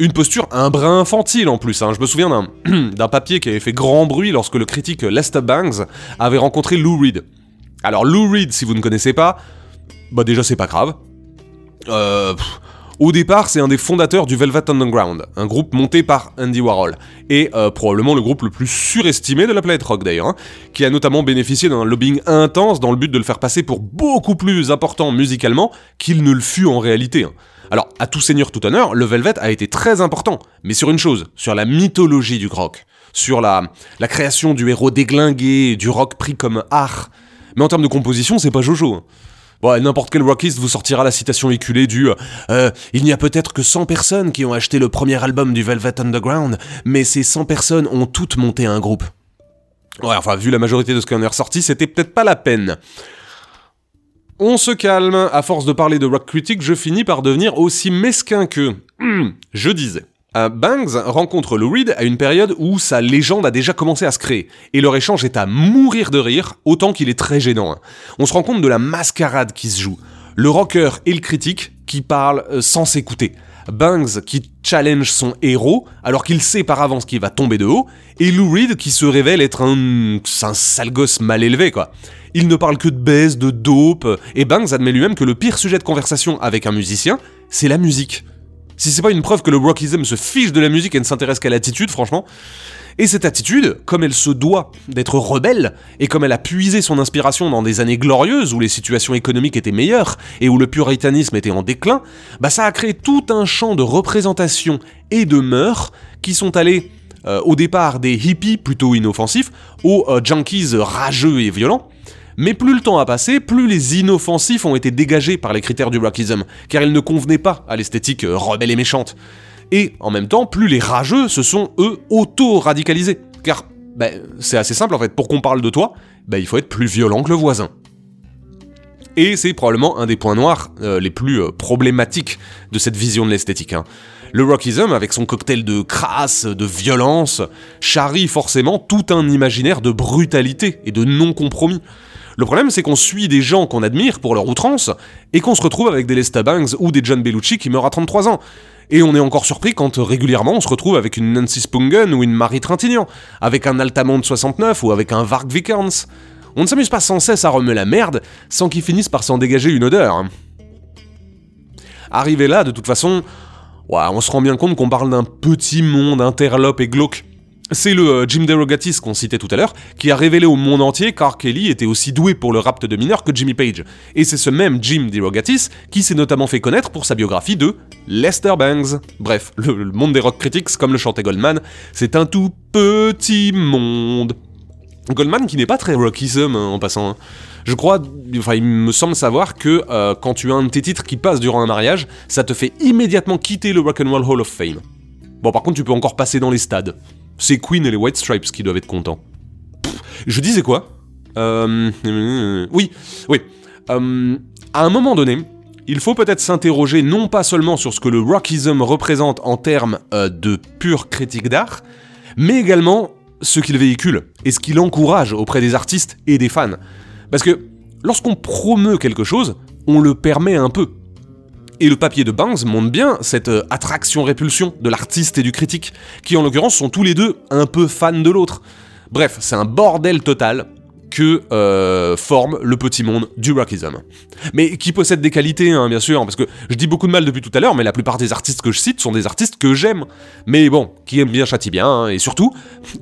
Une posture un brin infantile en plus. Hein. Je me souviens <clears throat> d'un papier qui avait fait grand bruit lorsque le critique Lester Bangs avait rencontré Lou Reed. Alors Lou Reed, si vous ne connaissez pas, bah déjà c'est pas grave. Euh, au départ, c'est un des fondateurs du Velvet Underground, un groupe monté par Andy Warhol, et euh, probablement le groupe le plus surestimé de la planète rock d'ailleurs, hein, qui a notamment bénéficié d'un lobbying intense dans le but de le faire passer pour beaucoup plus important musicalement qu'il ne le fut en réalité. Hein. Alors, à tout seigneur, tout honneur, le Velvet a été très important, mais sur une chose, sur la mythologie du rock, sur la, la création du héros déglingué, du rock pris comme art. Mais en termes de composition, c'est pas Jojo. Bon, n'importe quel rockist vous sortira la citation éculée du euh, Il n'y a peut-être que 100 personnes qui ont acheté le premier album du Velvet Underground, mais ces 100 personnes ont toutes monté un groupe. Ouais, enfin, vu la majorité de ce qui en est ressorti, c'était peut-être pas la peine. On se calme, à force de parler de rock critique, je finis par devenir aussi mesquin que... je disais. Euh, Bangs rencontre Lou Reed à une période où sa légende a déjà commencé à se créer, et leur échange est à mourir de rire, autant qu'il est très gênant. Hein. On se rend compte de la mascarade qui se joue. Le rocker et le critique qui parlent euh, sans s'écouter. Bangs qui challenge son héros alors qu'il sait par avance qu'il va tomber de haut, et Lou Reed qui se révèle être un, un sale gosse mal élevé quoi. Il ne parle que de baisse, de dope, et Banks admet lui-même que le pire sujet de conversation avec un musicien, c'est la musique. Si c'est pas une preuve que le rockism se fiche de la musique et ne s'intéresse qu'à l'attitude, franchement. Et cette attitude, comme elle se doit d'être rebelle, et comme elle a puisé son inspiration dans des années glorieuses où les situations économiques étaient meilleures et où le puritanisme était en déclin, bah ça a créé tout un champ de représentation et de mœurs qui sont allés euh, au départ des hippies plutôt inoffensifs aux euh, junkies rageux et violents, mais plus le temps a passé, plus les inoffensifs ont été dégagés par les critères du rockism, car ils ne convenaient pas à l'esthétique euh, rebelle et méchante. Et en même temps, plus les rageux se sont, eux, auto-radicalisés. Car ben, c'est assez simple en fait, pour qu'on parle de toi, ben, il faut être plus violent que le voisin. Et c'est probablement un des points noirs euh, les plus euh, problématiques de cette vision de l'esthétique. Hein. Le rockism, avec son cocktail de crasse, de violence, charrie forcément tout un imaginaire de brutalité et de non-compromis. Le problème, c'est qu'on suit des gens qu'on admire pour leur outrance, et qu'on se retrouve avec des Lesta Bangs ou des John Bellucci qui meurent à 33 ans. Et on est encore surpris quand régulièrement on se retrouve avec une Nancy Spungen ou une Marie Trintignant, avec un Altamont 69 ou avec un Varg Vikernes. On ne s'amuse pas sans cesse à remuer la merde sans qu'ils finissent par s'en dégager une odeur. Arrivé là, de toute façon, on se rend bien compte qu'on parle d'un petit monde interlope et glauque. C'est le euh, Jim DeRogatis qu'on citait tout à l'heure, qui a révélé au monde entier qu'R. Kelly était aussi doué pour le rapt de mineurs que Jimmy Page. Et c'est ce même Jim DeRogatis qui s'est notamment fait connaître pour sa biographie de Lester Bangs. Bref, le, monde des rock critics, comme le chantait Goldman, c'est un tout petit monde. Goldman qui n'est pas très rockism hein, en passant. Hein. Je crois, enfin il me semble savoir que euh, quand tu as un de tes titres qui passe durant un mariage, ça te fait immédiatement quitter le Rock and Roll Hall of Fame. Bon par contre tu peux encore passer dans les stades. C'est Queen et les White Stripes qui doivent être contents. je disais quoi euh, Oui, oui. Euh, à un moment donné, il faut peut-être s'interroger non pas seulement sur ce que le rockism représente en termes de pure critique d'art, mais également ce qu'il véhicule et ce qu'il encourage auprès des artistes et des fans. Parce que lorsqu'on promeut quelque chose, on le permet un peu. Et le papier de Banks montre bien cette euh, attraction-répulsion de l'artiste et du critique, qui en l'occurrence sont tous les deux un peu fans de l'autre. Bref, c'est un bordel total, que euh, forme le petit monde du rockism. Mais qui possède des qualités, hein, bien sûr, parce que je dis beaucoup de mal depuis tout à l'heure, mais la plupart des artistes que je cite sont des artistes que j'aime. Mais bon, qui aiment bien châtie bien, hein, et surtout,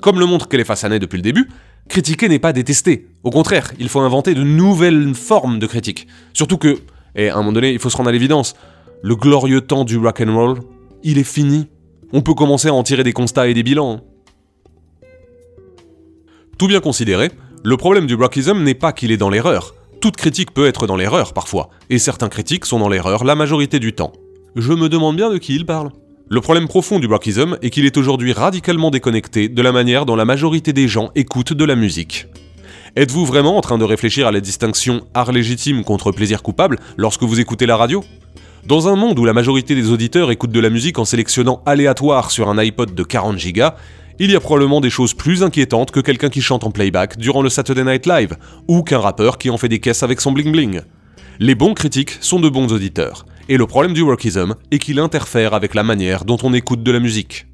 comme le montre Kelly Fassanet depuis le début, critiquer n'est pas détester. Au contraire, il faut inventer de nouvelles formes de critique. Surtout que, et à un moment donné, il faut se rendre à l'évidence, le glorieux temps du rock and roll, il est fini. On peut commencer à en tirer des constats et des bilans. Hein. Tout bien considéré, le problème du rockism n'est pas qu'il est dans l'erreur. Toute critique peut être dans l'erreur parfois, et certains critiques sont dans l'erreur la majorité du temps. Je me demande bien de qui il parle. Le problème profond du rockism est qu'il est aujourd'hui radicalement déconnecté de la manière dont la majorité des gens écoutent de la musique. Êtes-vous vraiment en train de réfléchir à la distinction art légitime contre plaisir coupable lorsque vous écoutez la radio? Dans un monde où la majorité des auditeurs écoutent de la musique en sélectionnant aléatoire sur un iPod de 40 Go, il y a probablement des choses plus inquiétantes que quelqu'un qui chante en playback durant le Saturday Night Live, ou qu'un rappeur qui en fait des caisses avec son bling bling. Les bons critiques sont de bons auditeurs, et le problème du rockism est qu'il interfère avec la manière dont on écoute de la musique.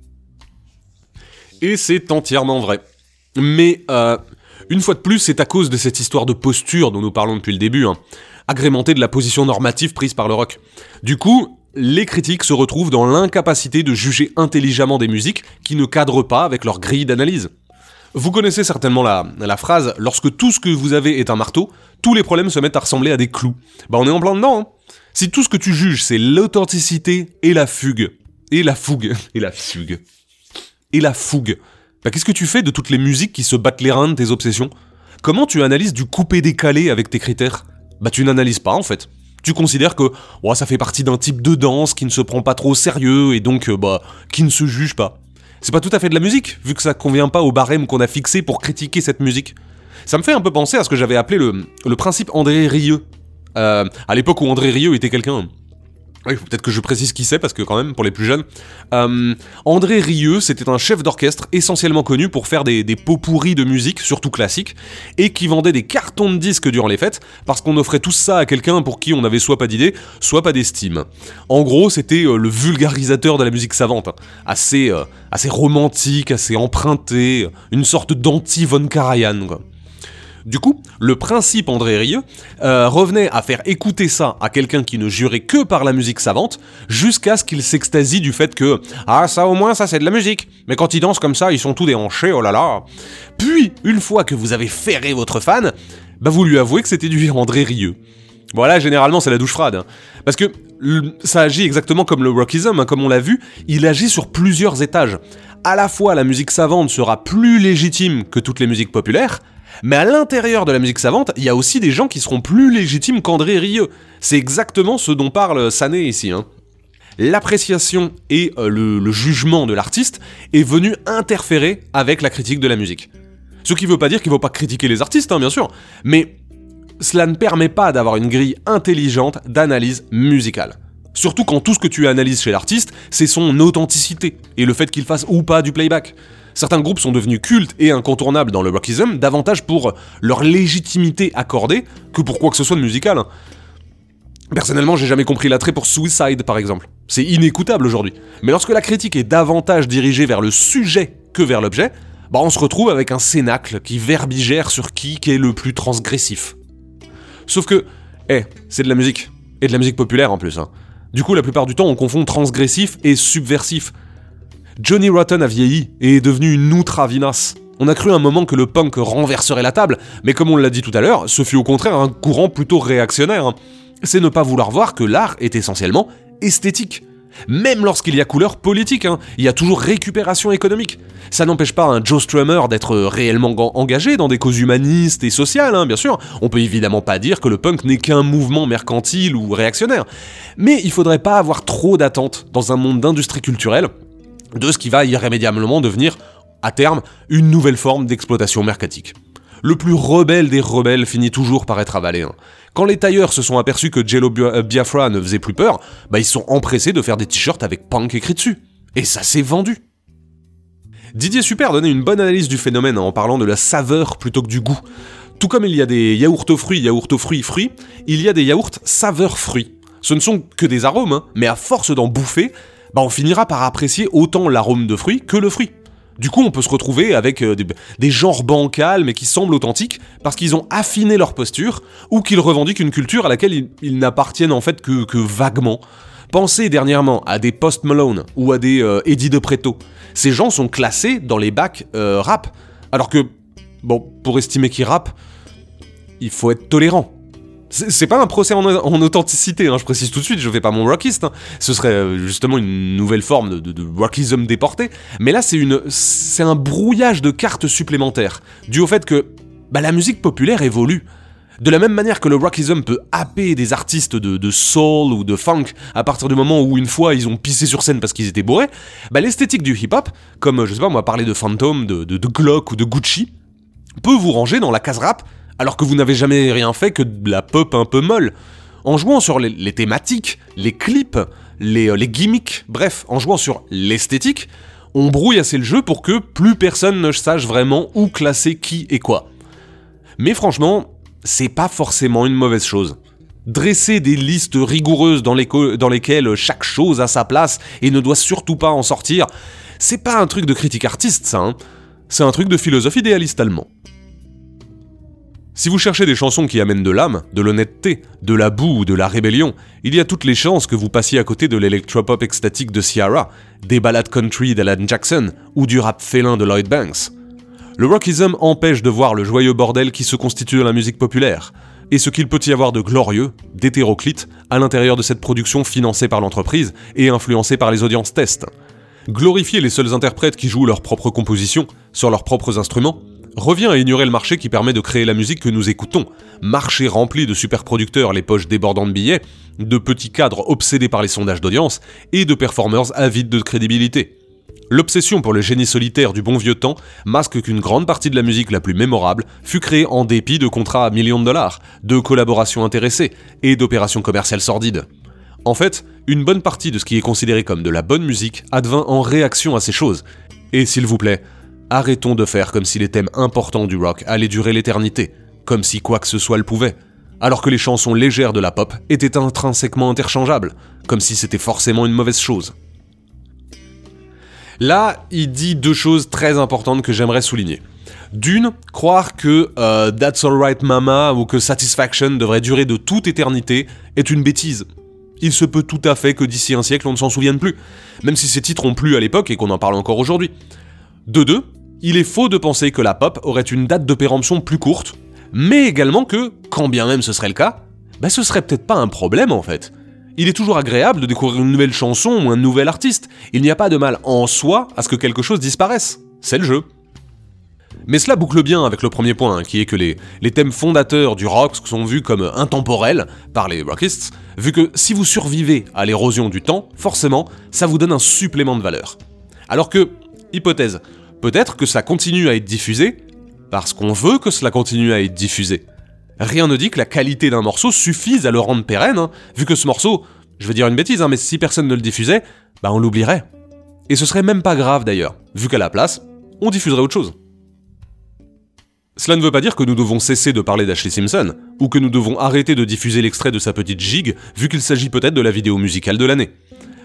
Et c'est entièrement vrai. Mais, euh, une fois de plus, c'est à cause de cette histoire de posture dont nous parlons depuis le début, hein, agrémentée de la position normative prise par le rock. Du coup, les critiques se retrouvent dans l'incapacité de juger intelligemment des musiques qui ne cadrent pas avec leur grille d'analyse. Vous connaissez certainement la, phrase Lorsque tout ce que vous avez est un marteau, tous les problèmes se mettent à ressembler à des clous. Bah on est en plein dedans. Hein. Si tout ce que tu juges c'est l'authenticité et la fugue, et la fougue, <laughs> et la fugue, et la fougue, bah qu'est-ce que tu fais de toutes les musiques qui se battent les reins de tes obsessions? Comment tu analyses du coupé-décalé avec tes critères? Bah tu n'analyses pas en fait. Tu considères que ça fait partie d'un type de danse qui ne se prend pas trop au sérieux et donc euh, bah qui ne se juge pas. C'est pas tout à fait de la musique, vu que ça convient pas au barème qu'on a fixé pour critiquer cette musique. Ça me fait un peu penser à ce que j'avais appelé le, le principe André Rieu. Euh, à l'époque où André Rieu était quelqu'un oui, peut-être que je précise qui c'est parce que quand même, pour les plus jeunes. Euh, André Rieu, c'était un chef d'orchestre essentiellement connu pour faire des, des pots pourris de musique, surtout classique, et qui vendait des cartons de disques durant les fêtes, parce qu'on offrait tout ça à quelqu'un pour qui on n'avait soit pas d'idée, soit pas d'estime. En gros, c'était euh, le vulgarisateur de la musique savante, assez, euh, assez romantique, assez emprunté, une sorte d'anti-Von Karajan, quoi. Du coup, le principe André Rieu euh, revenait à faire écouter ça à quelqu'un qui ne jurait que par la musique savante, jusqu'à ce qu'il s'extasie du fait que Ah, ça au moins, ça c'est de la musique. Mais quand ils dansent comme ça, ils sont tous déhanchés, oh là là. Puis, une fois que vous avez ferré votre fan, bah vous lui avouez que c'était du André Rieu. Voilà, généralement c'est la douche froide. Hein. Parce que ça agit exactement comme le rockism, hein, comme on l'a vu, il agit sur plusieurs étages. À la fois la musique savante sera plus légitime que toutes les musiques populaires, mais à l'intérieur de la musique savante, il y a aussi des gens qui seront plus légitimes qu'André Rieu. C'est exactement ce dont parle Sané ici. Hein. L'appréciation et euh, le, jugement de l'artiste est venu interférer avec la critique de la musique. Ce qui veut pas dire qu'il ne faut pas critiquer les artistes, hein, bien sûr, mais cela ne permet pas d'avoir une grille intelligente d'analyse musicale. Surtout quand tout ce que tu analyses chez l'artiste, c'est son authenticité et le fait qu'il fasse ou pas du playback. Certains groupes sont devenus cultes et incontournables dans le rockism davantage pour leur légitimité accordée que pour quoi que ce soit de musical. Hein. Personnellement, j'ai jamais compris l'attrait pour Suicide par exemple. C'est inécoutable aujourd'hui. Mais lorsque la critique est davantage dirigée vers le sujet que vers l'objet, bah on se retrouve avec un cénacle qui verbigère sur qui est le plus transgressif. Sauf que, eh, c'est de la musique. Et de la musique populaire en plus. Hein. Du coup, la plupart du temps, on confond transgressif et subversif. Johnny Rotten a vieilli et est devenu une outre Vinas. On a cru un moment que le punk renverserait la table, mais comme on l'a dit tout à l'heure, ce fut au contraire un courant plutôt réactionnaire. C'est ne pas vouloir voir que l'art est essentiellement esthétique. Même lorsqu'il y a couleur politique, hein, il y a toujours récupération économique. Ça n'empêche pas un Joe Strummer d'être réellement engagé dans des causes humanistes et sociales, hein, bien sûr. On peut évidemment pas dire que le punk n'est qu'un mouvement mercantile ou réactionnaire. Mais il faudrait pas avoir trop d'attentes dans un monde d'industrie culturelle de ce qui va irrémédiablement devenir, à terme, une nouvelle forme d'exploitation mercatique. Le plus rebelle des rebelles finit toujours par être avalé. Hein. Quand les tailleurs se sont aperçus que Jello euh, Biafra ne faisait plus peur, bah ils sont empressés de faire des t-shirts avec punk écrit dessus. Et ça s'est vendu. Didier Super donnait une bonne analyse du phénomène en parlant de la saveur plutôt que du goût. Tout comme il y a des yaourts fruits, yaourts aux fruits, fruits, il y a des yaourts saveur fruits. Ce ne sont que des arômes, hein, mais à force d'en bouffer, bah on finira par apprécier autant l'arôme de fruits que le fruit. Du coup, on peut se retrouver avec euh, des, genres bancals mais qui semblent authentiques parce qu'ils ont affiné leur posture ou qu'ils revendiquent une culture à laquelle ils, n'appartiennent en fait que, vaguement. Pensez dernièrement à des Post Malone ou à des euh, Eddie de Preto. Ces gens sont classés dans les bacs euh, rap. Alors que, bon, pour estimer qu'ils rappent, il faut être tolérant. C'est pas un procès en, authenticité, hein, je précise tout de suite, je fais pas mon rockiste. Hein. Ce serait euh, justement une nouvelle forme de, rockism déporté. Mais là, c'est un brouillage de cartes supplémentaires, dû au fait que bah, la musique populaire évolue. De la même manière que le rockism peut happer des artistes de, soul ou de funk à partir du moment où une fois ils ont pissé sur scène parce qu'ils étaient bourrés, bah, l'esthétique du hip-hop, comme je sais pas, on va parler de Phantom, de, de Glock ou de Gucci, peut vous ranger dans la case rap alors que vous n'avez jamais rien fait que de la pop un peu molle. En jouant sur les, thématiques, les clips, les, euh, les gimmicks, bref, en jouant sur l'esthétique, on brouille assez le jeu pour que plus personne ne sache vraiment où classer qui et quoi. Mais franchement, c'est pas forcément une mauvaise chose. Dresser des listes rigoureuses dans, dans, lesquelles chaque chose a sa place et ne doit surtout pas en sortir, c'est pas un truc de critique artiste ça, hein. c'est un truc de philosophe idéaliste allemand. Si vous cherchez des chansons qui amènent de l'âme, de l'honnêteté, de la boue ou de la rébellion, il y a toutes les chances que vous passiez à côté de l'électropop extatique de Ciara, des ballades country d'Alan Jackson ou du rap félin de Lloyd Banks. Le rockism empêche de voir le joyeux bordel qui se constitue dans la musique populaire, et ce qu'il peut y avoir de glorieux, d'hétéroclite, à l'intérieur de cette production financée par l'entreprise et influencée par les audiences test. Glorifier les seuls interprètes qui jouent leurs propres compositions, sur leurs propres instruments, revient à ignorer le marché qui permet de créer la musique que nous écoutons, marché rempli de superproducteurs les poches débordant de billets, de petits cadres obsédés par les sondages d'audience et de performers avides de crédibilité. L'obsession pour le génie solitaire du bon vieux temps masque qu'une grande partie de la musique la plus mémorable fut créée en dépit de contrats à millions de dollars, de collaborations intéressées et d'opérations commerciales sordides. En fait, une bonne partie de ce qui est considéré comme de la bonne musique advint en réaction à ces choses. Et s'il vous plaît, Arrêtons de faire comme si les thèmes importants du rock allaient durer l'éternité, comme si quoi que ce soit le pouvait, alors que les chansons légères de la pop étaient intrinsèquement interchangeables, comme si c'était forcément une mauvaise chose. Là, il dit deux choses très importantes que j'aimerais souligner. D'une, croire que euh, That's Alright Mama ou que Satisfaction devrait durer de toute éternité est une bêtise. Il se peut tout à fait que d'ici un siècle on ne s'en souvienne plus, même si ces titres ont plu à l'époque et qu'on en parle encore aujourd'hui. De deux, il est faux de penser que la pop aurait une date de péremption plus courte, mais également que, quand bien même ce serait le cas, bah ce serait peut-être pas un problème en fait. Il est toujours agréable de découvrir une nouvelle chanson ou un nouvel artiste. Il n'y a pas de mal en soi à ce que quelque chose disparaisse. C'est le jeu. Mais cela boucle bien avec le premier point, qui est que les, les thèmes fondateurs du rock sont vus comme intemporels par les rockists, vu que si vous survivez à l'érosion du temps, forcément, ça vous donne un supplément de valeur. Alors que, hypothèse, Peut-être que ça continue à être diffusé parce qu'on veut que cela continue à être diffusé. Rien ne dit que la qualité d'un morceau suffise à le rendre pérenne, hein, vu que ce morceau, je veux dire une bêtise, hein, mais si personne ne le diffusait, bah on l'oublierait. Et ce serait même pas grave d'ailleurs, vu qu'à la place, on diffuserait autre chose. Cela ne veut pas dire que nous devons cesser de parler d'Ashley Simpson, ou que nous devons arrêter de diffuser l'extrait de sa petite gigue, vu qu'il s'agit peut-être de la vidéo musicale de l'année.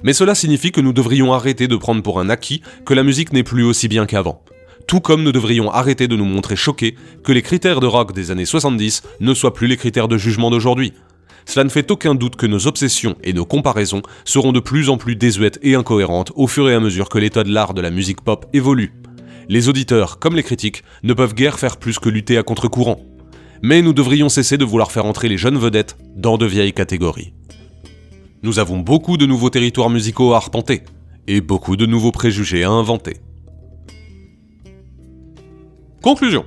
Mais cela signifie que nous devrions arrêter de prendre pour un acquis que la musique n'est plus aussi bien qu'avant. Tout comme nous devrions arrêter de nous montrer choqués que les critères de rock des années 70 ne soient plus les critères de jugement d'aujourd'hui. Cela ne fait aucun doute que nos obsessions et nos comparaisons seront de plus en plus désuètes et incohérentes au fur et à mesure que l'état de l'art de la musique pop évolue les auditeurs, comme les critiques, ne peuvent guère faire plus que lutter à contre-courant. Mais nous devrions cesser de vouloir faire entrer les jeunes vedettes dans de vieilles catégories. Nous avons beaucoup de nouveaux territoires musicaux à arpenter, et beaucoup de nouveaux préjugés à inventer. Conclusion.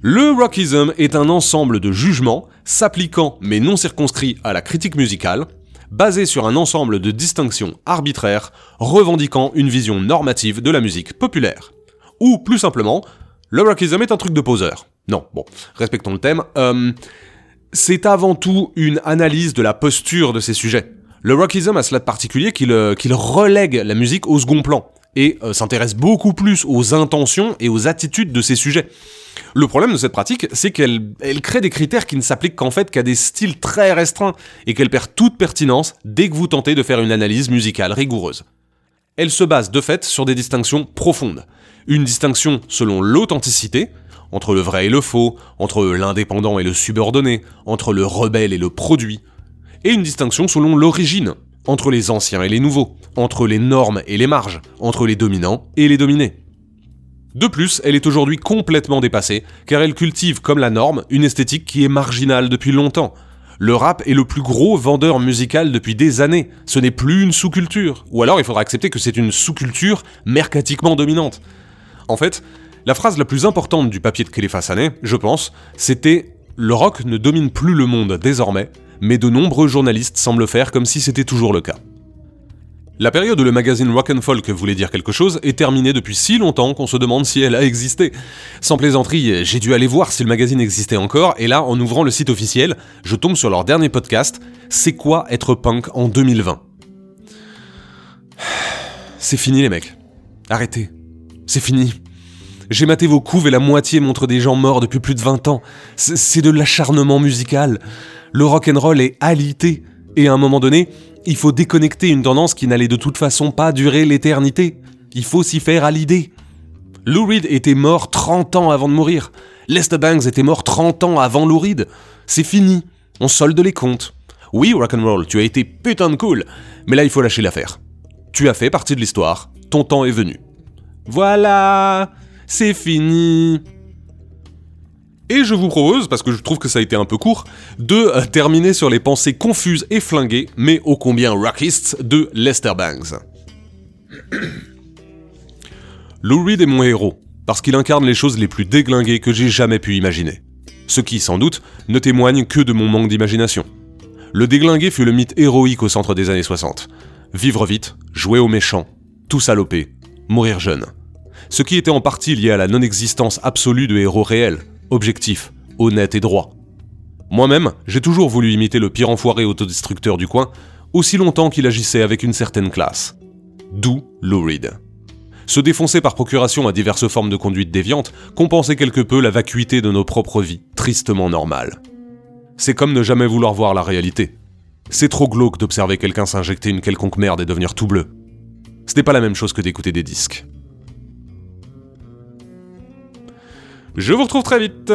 Le rockism est un ensemble de jugements s'appliquant mais non circonscrits à la critique musicale, basé sur un ensemble de distinctions arbitraires revendiquant une vision normative de la musique populaire. Ou plus simplement, le rockism est un truc de poseur. Non, bon, respectons le thème. Euh, c'est avant tout une analyse de la posture de ces sujets. Le rockism a cela de particulier qu'il euh, relègue la musique au second plan et euh, s'intéresse beaucoup plus aux intentions et aux attitudes de ces sujets. Le problème de cette pratique, c'est qu'elle crée des critères qui ne s'appliquent qu'en fait qu'à des styles très restreints et qu'elle perd toute pertinence dès que vous tentez de faire une analyse musicale rigoureuse. Elle se base de fait sur des distinctions profondes. Une distinction selon l'authenticité, entre le vrai et le faux, entre l'indépendant et le subordonné, entre le rebelle et le produit, et une distinction selon l'origine, entre les anciens et les nouveaux, entre les normes et les marges, entre les dominants et les dominés. De plus, elle est aujourd'hui complètement dépassée, car elle cultive comme la norme une esthétique qui est marginale depuis longtemps. Le rap est le plus gros vendeur musical depuis des années, ce n'est plus une sous-culture. Ou alors il faudra accepter que c'est une sous-culture mercatiquement dominante. En fait, la phrase la plus importante du papier de Khalifa Sané, je pense, c'était Le rock ne domine plus le monde désormais, mais de nombreux journalistes semblent faire comme si c'était toujours le cas. La période où le magazine Rock Folk voulait dire quelque chose est terminée depuis si longtemps qu'on se demande si elle a existé. Sans plaisanterie, j'ai dû aller voir si le magazine existait encore, et là, en ouvrant le site officiel, je tombe sur leur dernier podcast, C'est quoi être punk? en 2020 <sighs> C'est fini les mecs. Arrêtez. C'est fini. J'ai maté vos couves et la moitié montre des gens morts depuis plus de 20 ans. C'est de l'acharnement musical. Le rock and roll est alité. Et à un moment donné, il faut déconnecter une tendance qui n'allait de toute façon pas durer l'éternité. Il faut s'y faire à l'idée. Lou Reed était mort 30 ans avant de mourir. Lester Banks était mort 30 ans avant Lou Reed. C'est fini. On solde les comptes. Oui, rock'n'roll, tu as été putain de cool. Mais là, il faut lâcher l'affaire. Tu as fait partie de l'histoire. Ton temps est venu. Voilà. C'est fini. Et je vous propose, parce que je trouve que ça a été un peu court, de euh, terminer sur les pensées confuses et flinguées, mais ô combien rockists, de Lester Bangs. <clears throat> Lou Reed est mon héros, parce qu'il incarne les choses les plus déglinguées que j'ai jamais pu imaginer. Ce qui, sans doute, ne témoigne que de mon manque d'imagination. Le déglingué fut le mythe héroïque au centre des années 60. Vivre vite, jouer aux méchants, tout saloper, mourir jeune. Ce qui était en partie lié à la non-existence absolue de héros réels, objectif, honnête et droit. Moi-même, j'ai toujours voulu imiter le pire enfoiré autodestructeur du coin, aussi longtemps qu'il agissait avec une certaine classe. D'où Lou. Se défoncer par procuration à diverses formes de conduite déviante compensait quelque peu la vacuité de nos propres vies, tristement normales. C'est comme ne jamais vouloir voir la réalité. C'est trop glauque d'observer quelqu'un s'injecter une quelconque merde et devenir tout bleu. Ce n'est pas la même chose que d'écouter des disques. Je vous retrouve très vite